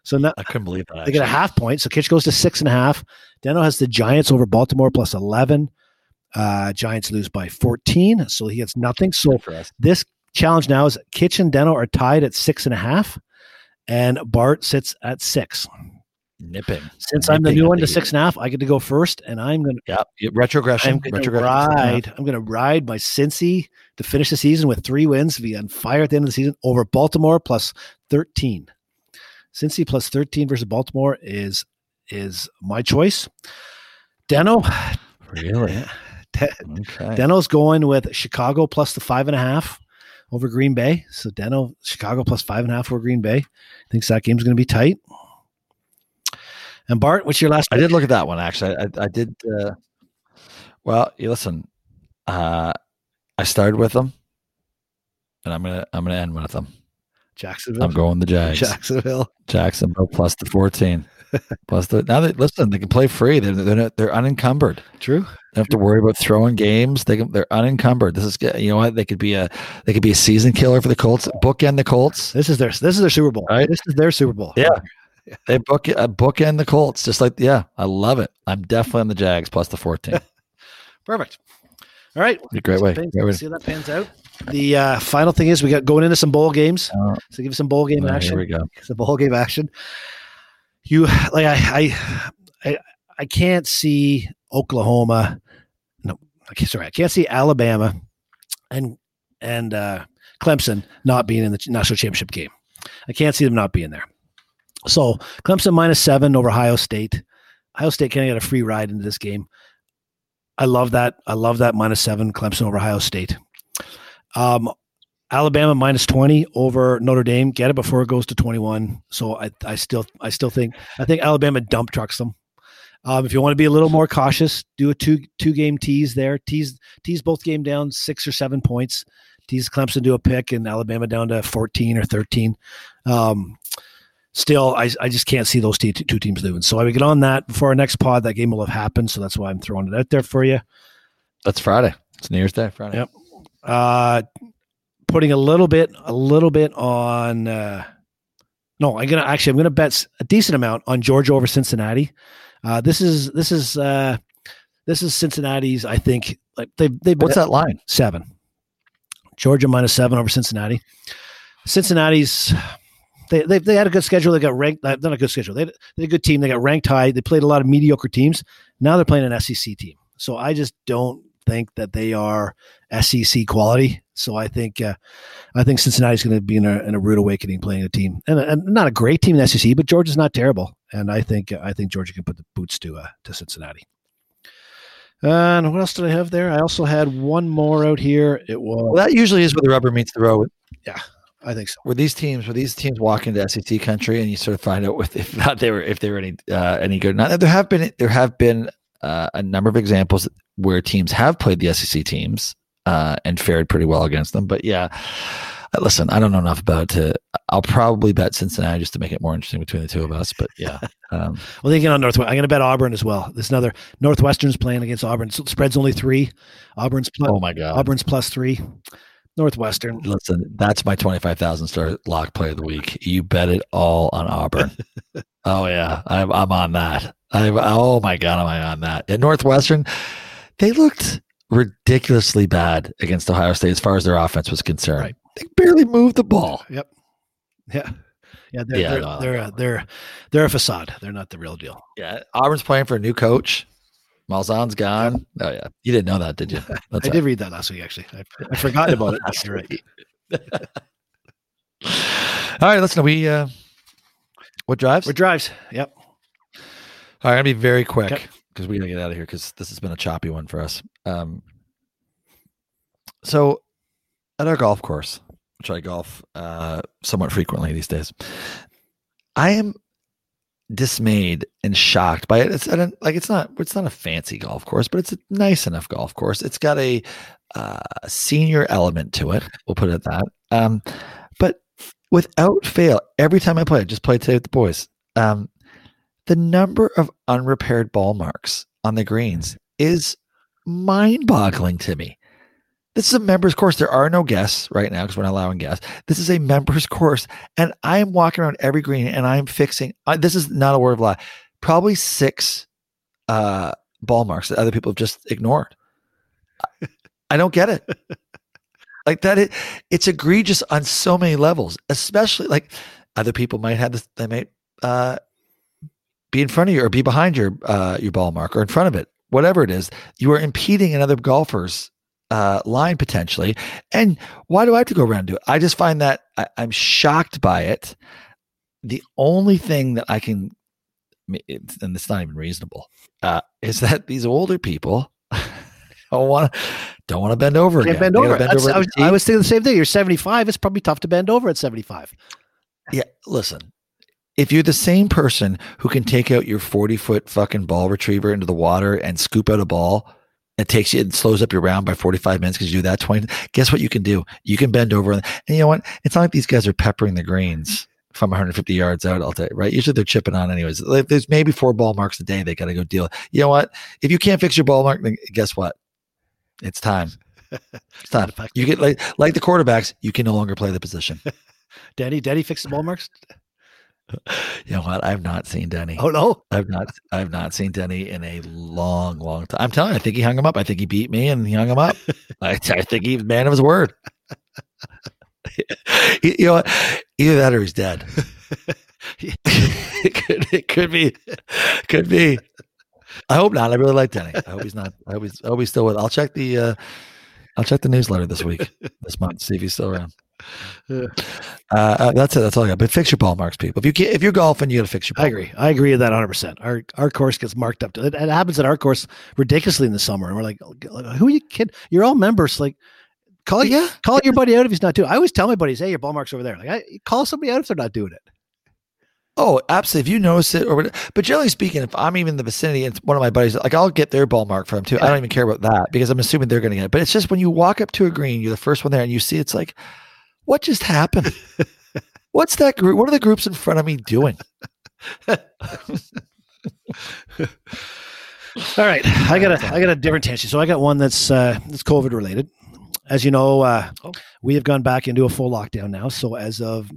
So now I couldn't believe that. They get a half point. So Kitch goes to six and a half. Deno has the Giants over Baltimore plus eleven. Uh, Giants lose by fourteen, so he gets nothing. So this challenge now is Kitch and Deno are tied at six and a half, and Bart sits at six nipping. Since nipping I'm the new one to six and a half, I get to go first, and I'm gonna yeah retrogression. I'm gonna ride. I'm gonna ride my Cincy to finish the season with three wins, be on fire at the end of the season over Baltimore plus thirteen. Cincy plus thirteen versus Baltimore is is my choice. Deno, really? De- okay. Deno's going with Chicago plus the five and a half over Green Bay. So Deno, Chicago plus five and a half over Green Bay. Thinks that game's going to be tight. And Bart, what's your last? Pick? I did look at that one actually. I, I did. Uh, well, you listen. Uh, I started with them, and I'm gonna I'm gonna end with them. Jacksonville. I'm going the Jags. Jacksonville. Jacksonville plus the 14. plus the now they listen. They can play free. They're they're, they're unencumbered. True. They don't have to worry about throwing games. They can, they're unencumbered. This is you know what they could be a they could be a season killer for the Colts. Bookend the Colts. This is their this is their Super Bowl. Right. This is their Super Bowl. Yeah. They book a bookend the Colts, just like yeah, I love it. I'm definitely on the Jags plus the 14. Perfect. All right, great way. Great see how that pans out. The uh, final thing is we got going into some bowl games. Oh. So give us some bowl game action. Here we go. Some bowl game action. You like I I I, I can't see Oklahoma. No, okay, sorry, I can't see Alabama and and uh, Clemson not being in the national championship game. I can't see them not being there. So Clemson minus seven over Ohio State. Ohio State kind of get a free ride into this game. I love that. I love that minus seven Clemson over Ohio State. Um, Alabama minus 20 over Notre Dame. Get it before it goes to 21. So I, I still I still think I think Alabama dump trucks them. Um, if you want to be a little more cautious, do a two two game tease there. Tease tease both game down six or seven points. Tease Clemson to a pick and Alabama down to 14 or 13. Um, still, I, I just can't see those two, two teams doing. So I would get on that before our next pod. That game will have happened. So that's why I'm throwing it out there for you. That's Friday. It's New Year's Day, Friday. Yep. Uh, putting a little bit, a little bit on. Uh, no, I'm gonna actually I'm gonna bet a decent amount on Georgia over Cincinnati. Uh, this is this is uh, this is Cincinnati's. I think like they they What's that line? seven. Georgia minus seven over Cincinnati. Cincinnati's they they, they had a good schedule. They got ranked. uh, Not a good schedule. They had, they had a good team. They got ranked high. They played a lot of mediocre teams. Now they're playing an SEC team. So I just don't think that they are SEC quality. So I think uh, I think Cincinnati's going to be in a, in a rude awakening playing a team and, and not a great team in the SEC, but Georgia's not terrible. And I think I think Georgia can put the boots to uh, to Cincinnati. And what else did I have there? I also had one more out here. It was Well, that usually is where the rubber meets the road. I think so. Where these teams, where these teams walk into SEC country, and you sort of find out with if not they were if they were any uh, any good. Now there have been there have been uh, a number of examples where teams have played the SEC teams uh, and fared pretty well against them. But yeah, listen, I don't know enough about it to. I'll probably bet Cincinnati just to make it more interesting between the two of us. But yeah, um, Well, get on Northwest. I'm going to bet Auburn as well. There's another Northwestern's playing against Auburn. So spread's only three. Auburn's plus, oh my god, Auburn's plus three. Northwestern. Listen, that's my twenty-five thousand star lock play of the week. You bet it all on Auburn. oh yeah, I'm I'm on that. I'm oh my god, am I on that? And Northwestern, they looked ridiculously bad against Ohio State as far as their offense was concerned. Right. They barely moved the ball. Yep. Yeah. Yeah. They're, Yeah, they're, no, they're, uh, they're, they're a facade. They're not the real deal. Yeah, Auburn's playing for a new coach. Malzahn's gone. Oh yeah, you didn't know that, did you? That's I did read that last week, actually. I, I forgot about it. You're right. All right, listen. We uh, what drives? What drives? Yep. All right, I'm gonna be very quick Okay. because we gotta get out of here because this has been a choppy one for us. Um, so at our golf course, which I golf uh, somewhat frequently these days, I am dismayed and shocked by it. It's like it's not it's not a fancy golf course, but it's a nice enough golf course. It's got a uh, senior element to it. We'll put it that. Um, but without fail, every time I play, I just played today with the boys. Um, the number of unrepaired ball marks on the greens is mind-boggling to me. This is a members course. There are no guests right now because we're not allowing guests. This is a members course, and I am walking around every green and I'm fixing. Uh, this is not a word of lie. Probably six uh, ball marks that other people have just ignored. I- I don't get it. like that, it, it's egregious on so many levels. Especially like other people might have this. They might uh, be in front of you or be behind your uh, your ball mark or in front of it. Whatever it is, you are impeding another golfer's uh, line potentially. And why do I have to go around and do it? I just find that I, I'm shocked by it. The only thing that I can, and it's not even reasonable, uh, is that these older people don't want to don't want to bend over Can't again. bend They gotta over. I, was, I was thinking the same thing. You're 75. It's probably tough to bend over at 75. Yeah, listen. If you're the same person who can take out your 40 foot fucking ball retriever into the water and scoop out a ball, it takes you, it slows up your round by 45 minutes because you do that 20. Guess what you can do? You can bend over. And, and you know what? It's not like these guys are peppering the greens from 150 yards out all day, right? Usually they're chipping on anyways. Like, There's maybe four ball marks a day they got to go deal. You know what? If you can't fix your ball mark, then guess what? It's time. It's time. You get like like the quarterbacks, you can no longer play the position. Daddy, Daddy fixed the ball marks. You know what? I've not seen Denny. Oh, no. I've not I've not seen Denny in a long, long time. I'm telling you, I think he hung him up. I think he beat me and he hung him up. I, I think he's man of his word. You know what? Either that or he's dead. it, could, it could be. Could be. I hope not. I really like Denny. I hope he's not. I hope he's, I hope he's still with. I'll check the uh I'll check the newsletter this week, this month, see if he's still around. Yeah. Uh, uh, that's it. That's all I got. But fix your ball marks, people. If you can, if you're golfing, you got to fix your. Ball I agree. I agree with that 100%. Our our course gets marked up. To, it, it happens at our course ridiculously in the summer. And we're like, who are you kidding? You're all members. Like, Call yeah, call your buddy out if he's not doing. it. I always tell my buddies, "Hey, your ball marks over there." Like, I, call somebody out if they're not doing it. Oh, absolutely. If you notice it or whatever. But generally speaking, if I'm even in the vicinity and one of my buddies, like I'll get their ball mark for them too. I don't even care about that because I'm assuming they're going to get it. But it's just when you walk up to a green, you're the first one there and you see it's like, what just happened? What's that group? What are the groups in front of me doing? All right, I got a I got a different tangent. So I got one that's uh, that's COVID related. As you know, uh, Oh. we have gone back into a full lockdown now. So as of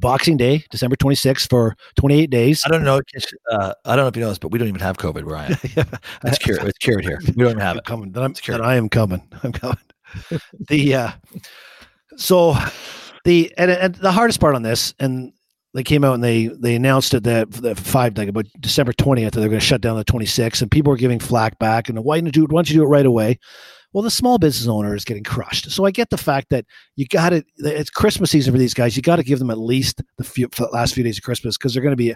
Boxing Day, December 26th, for 28 days. I don't know. Uh, I don't know if you know this, but we don't even have COVID where I am. It's cured. It's cured here. We don't even have I'm it. coming. That I'm, that I am coming. I'm coming. the uh, so the and, and the hardest part on this, and they came out and they they announced it that the five like about December twentieth that they're going to shut down the twenty sixth, and people are giving flack back, and why didn't you do? it? Why don't you do it right away? Well, the small business owner is getting crushed. So I get the fact that you got to. It's Christmas season for these guys. You got to give them at least the few the last few days of Christmas because they're going to be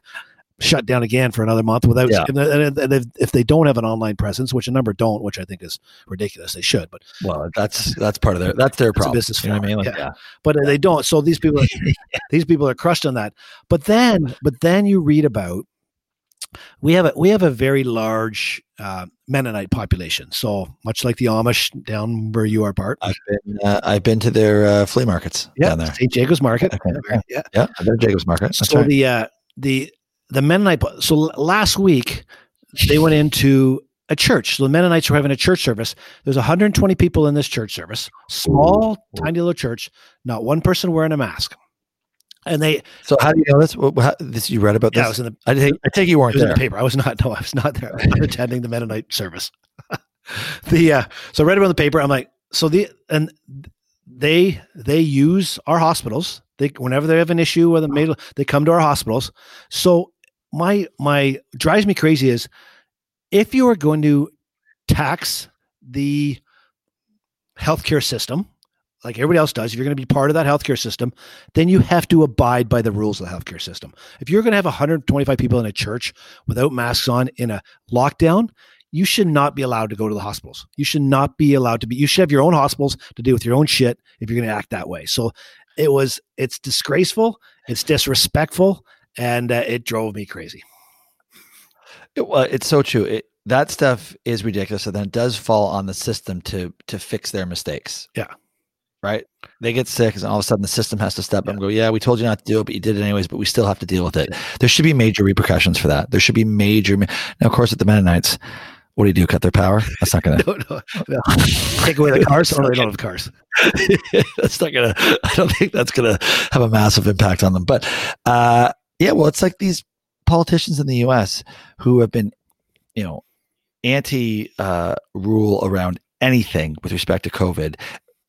shut down again for another month without. Yeah. And, and, and if, if they don't have an online presence, which a number don't, which I think is ridiculous, they should. But Well, that's that's part of their that's their problem. business You know what I mean? Like, Yeah. yeah. but they don't. So these people, are, these people are crushed on that. But then, but then you read about we have a we have a very large uh, Mennonite population. So much like the Amish down where you are, Bart. I've been uh, I've been to their uh, flea markets down there. St. Jacobs Market. Okay. Yeah. Yeah, I've been to Jacobs Market. That's so right. the uh, the the Mennonite. So last week they went into a church. So the Mennonites were having a church service. There's 120 people in this church service. Small, tiny little church. Not one person wearing a mask. And they, so how do you know this? How, this you read about yeah, this? I was in the I take, I take you weren't was in there. the paper. I was not. No, I was not there. I was attending the Mennonite service. the uh, so I read about the paper. I'm like, so the and they they use our hospitals. They whenever they have an issue with a they come to our hospitals. So my my drives me crazy is if you are going to tax the healthcare system like everybody else does, if you're going to be part of that healthcare system, then you have to abide by the rules of the healthcare system. If you're going to have 125 people in a church without masks on in a lockdown, you should not be allowed to go to the hospitals. You should not be allowed to be. You should have your own hospitals to deal with your own shit if you're going to act that way. So it was. It's disgraceful. It's disrespectful, and uh, it drove me crazy. It- well, it's so true. It, that stuff is ridiculous, and then it does fall on the system to to fix their mistakes. Yeah. right. They get sick, and all of a sudden the system has to step up and go, "Yeah, we told you not to do it, but you did it anyways. But we still have to deal with it." There should be major repercussions for that. There should be major. Now, of course, with the Mennonites, what do you do? Cut their power? That's not gonna. No, no, no. Take away the cars, or they don't have cars. that's not gonna. I don't think that's gonna have a massive impact on them. But uh, yeah, well, it's like these politicians in the U.S. who have been, you know, anti uh, rule around anything with respect to COVID.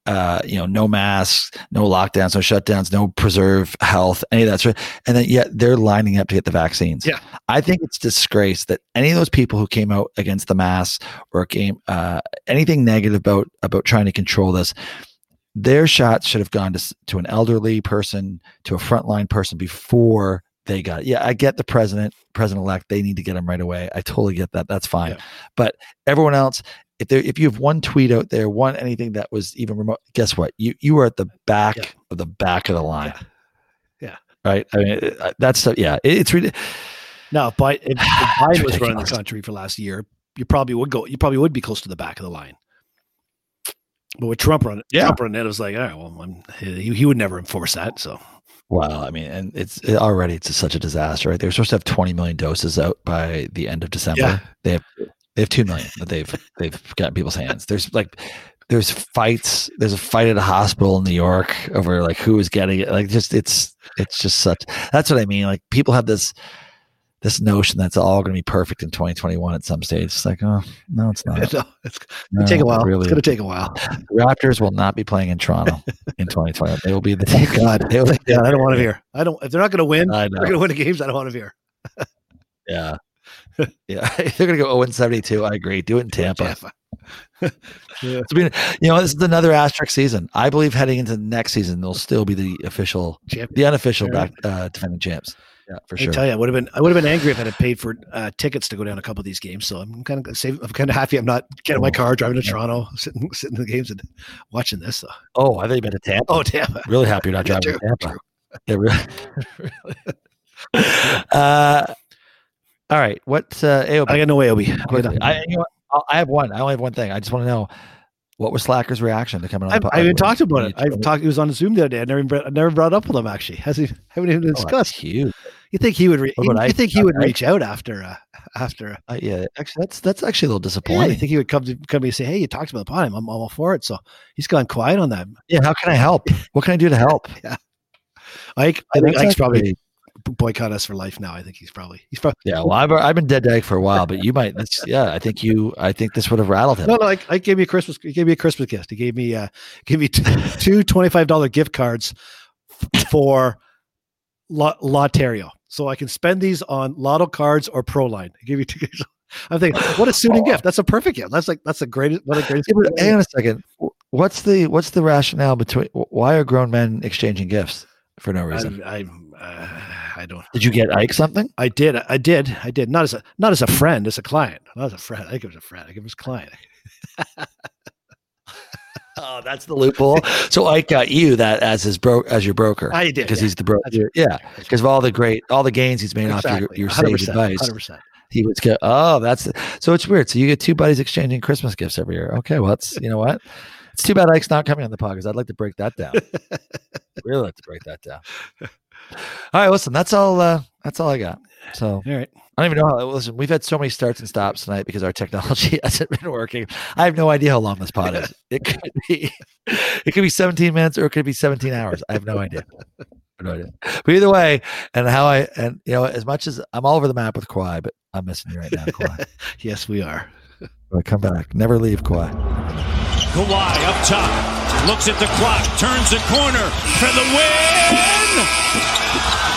Uh, you know, no masks, no lockdowns, no shutdowns, no preserve health, any of that sort. And then yet they're lining up to get the vaccines. Yeah. I think it's disgrace that any of those people who came out against the masks or came uh, anything negative about about trying to control this, their shots should have gone to to an elderly person, to a frontline person before they got it. Yeah, I get the president, president elect. They need to get him right away. I totally get that. That's fine. Yeah. But everyone else, if there, if you have one tweet out there, one anything that was even remote, guess what? You you were at the back Yeah. of the back of the line. Yeah. Right. I mean, that's stuff. Yeah, it, it's really. No, but if, if Biden was running the country for last year, you probably would go. You probably would be close to the back of the line. But with Trump running, Yeah. Trump running it, it was like, all right, well, I'm, he, he would never enforce that. So Wow, I mean, and it's it, already it's such a disaster, right? They're supposed to have 20 million doses out by the end of December. Yeah. They have they have two million that they've they've got in people's hands. There's like there's fights. There's a fight at a hospital in New York over like who is getting it. Like just it's it's just such. That's what I mean. Like people have this this notion that's all going to be perfect in 2021 at some stage. It's like oh no, it's not. no, it's No, take a while. Really, It's going to take a while. Raptors will not be playing in Toronto in 2020. They will be the Thank God. They will, Yeah, I don't want to hear. I don't. If they're not going to win, they're going to win the games. I don't want to hear. Yeah. yeah. They're going to go 0 72. I agree. Do it in Tampa. yeah. It's been, you know, this is another asterisk season. I believe heading into the next season, they'll still be the official, the unofficial Yeah. back, uh, defending champs. Yeah, for I sure. tell you, I would have been I would have been angry if I had paid for uh, tickets to go down a couple of these games. So I'm kind of save, I'm kind of happy I'm not getting my car, driving to Yeah. Toronto, sitting sitting in the games and watching this. So. Oh, I think you've been to Tampa. Oh damn! really happy you're not driving to true, Tampa. Yeah, really. really. uh, all right. What uh, AOB? I got no AOB. I I, you know I have one. I only have one thing. I just want to know what was Slacker's reaction to coming on I even podcast? talked about it. I've talked. He was on Zoom the other day. I never, I never brought up with him. Actually, has he? Haven't even Oh, discussed. huge. you think he would? Re- you, Ike? think he would Ike? reach out after? Uh, after? Uh, Uh, yeah, actually, that's that's actually a little yeah, disappointing. you think he would come to come to me and say, "Hey, you talked about the pod. I'm, I'm all for it." So he's gone quiet on that. yeah, how can I help? What can I do to help? Yeah. Ike, I think Ike's probably boycott us for life now. I think he's probably he's probably Yeah, well, I've I've been dead to Ike for a while, but you might. That's, yeah, I think you. I think this would have rattled him. no, no. Ike, Ike gave me a Christmas. He gave me a Christmas gift. He gave me uh, gave me t- two twenty five dollar gift cards for La- Lottario, so I can spend these on Lotto cards or Proline. He gave me two. I'm thinking, what a suiting Oh. gift! That's a perfect gift. That's like that's the greatest. What a great. Yeah, but hang on a second. What's the what's the rationale between? Why are grown men exchanging gifts for no reason? I, I, uh, I don't. Did you get Ike something? I did. I did. I did. Not as a not as a friend, as a client. Not as a friend. I think it was a friend. I think it was a client. Oh, that's the loophole. so Ike got you that as his bro as your broker I did because yeah. he's the broker. Yeah, because of all the great all the gains he's made off your, your sage advice. Hundred percent. He would go, oh, that's so it's weird. So you get two buddies exchanging Christmas gifts every year. Okay, well, that's you know what. It's too bad Ike's not coming on the podcast. I'd like to break that down. really like to break that down. All right, listen, that's all. Uh, that's all I got. So All right. I don't even know. How, listen, we've had so many starts and stops tonight because our technology hasn't been working. I have no idea how long this pod is. It could be, it could be 17 minutes or it could be 17 hours. I have no idea. I have no idea. But either way, and how I and you know, as much as I'm all over the map with Kawhi, but I'm missing you right now, Kawhi. Yes, we are. But come back, never leave Kawhi. Kawhi up top. Looks at the clock. Turns the corner for the win.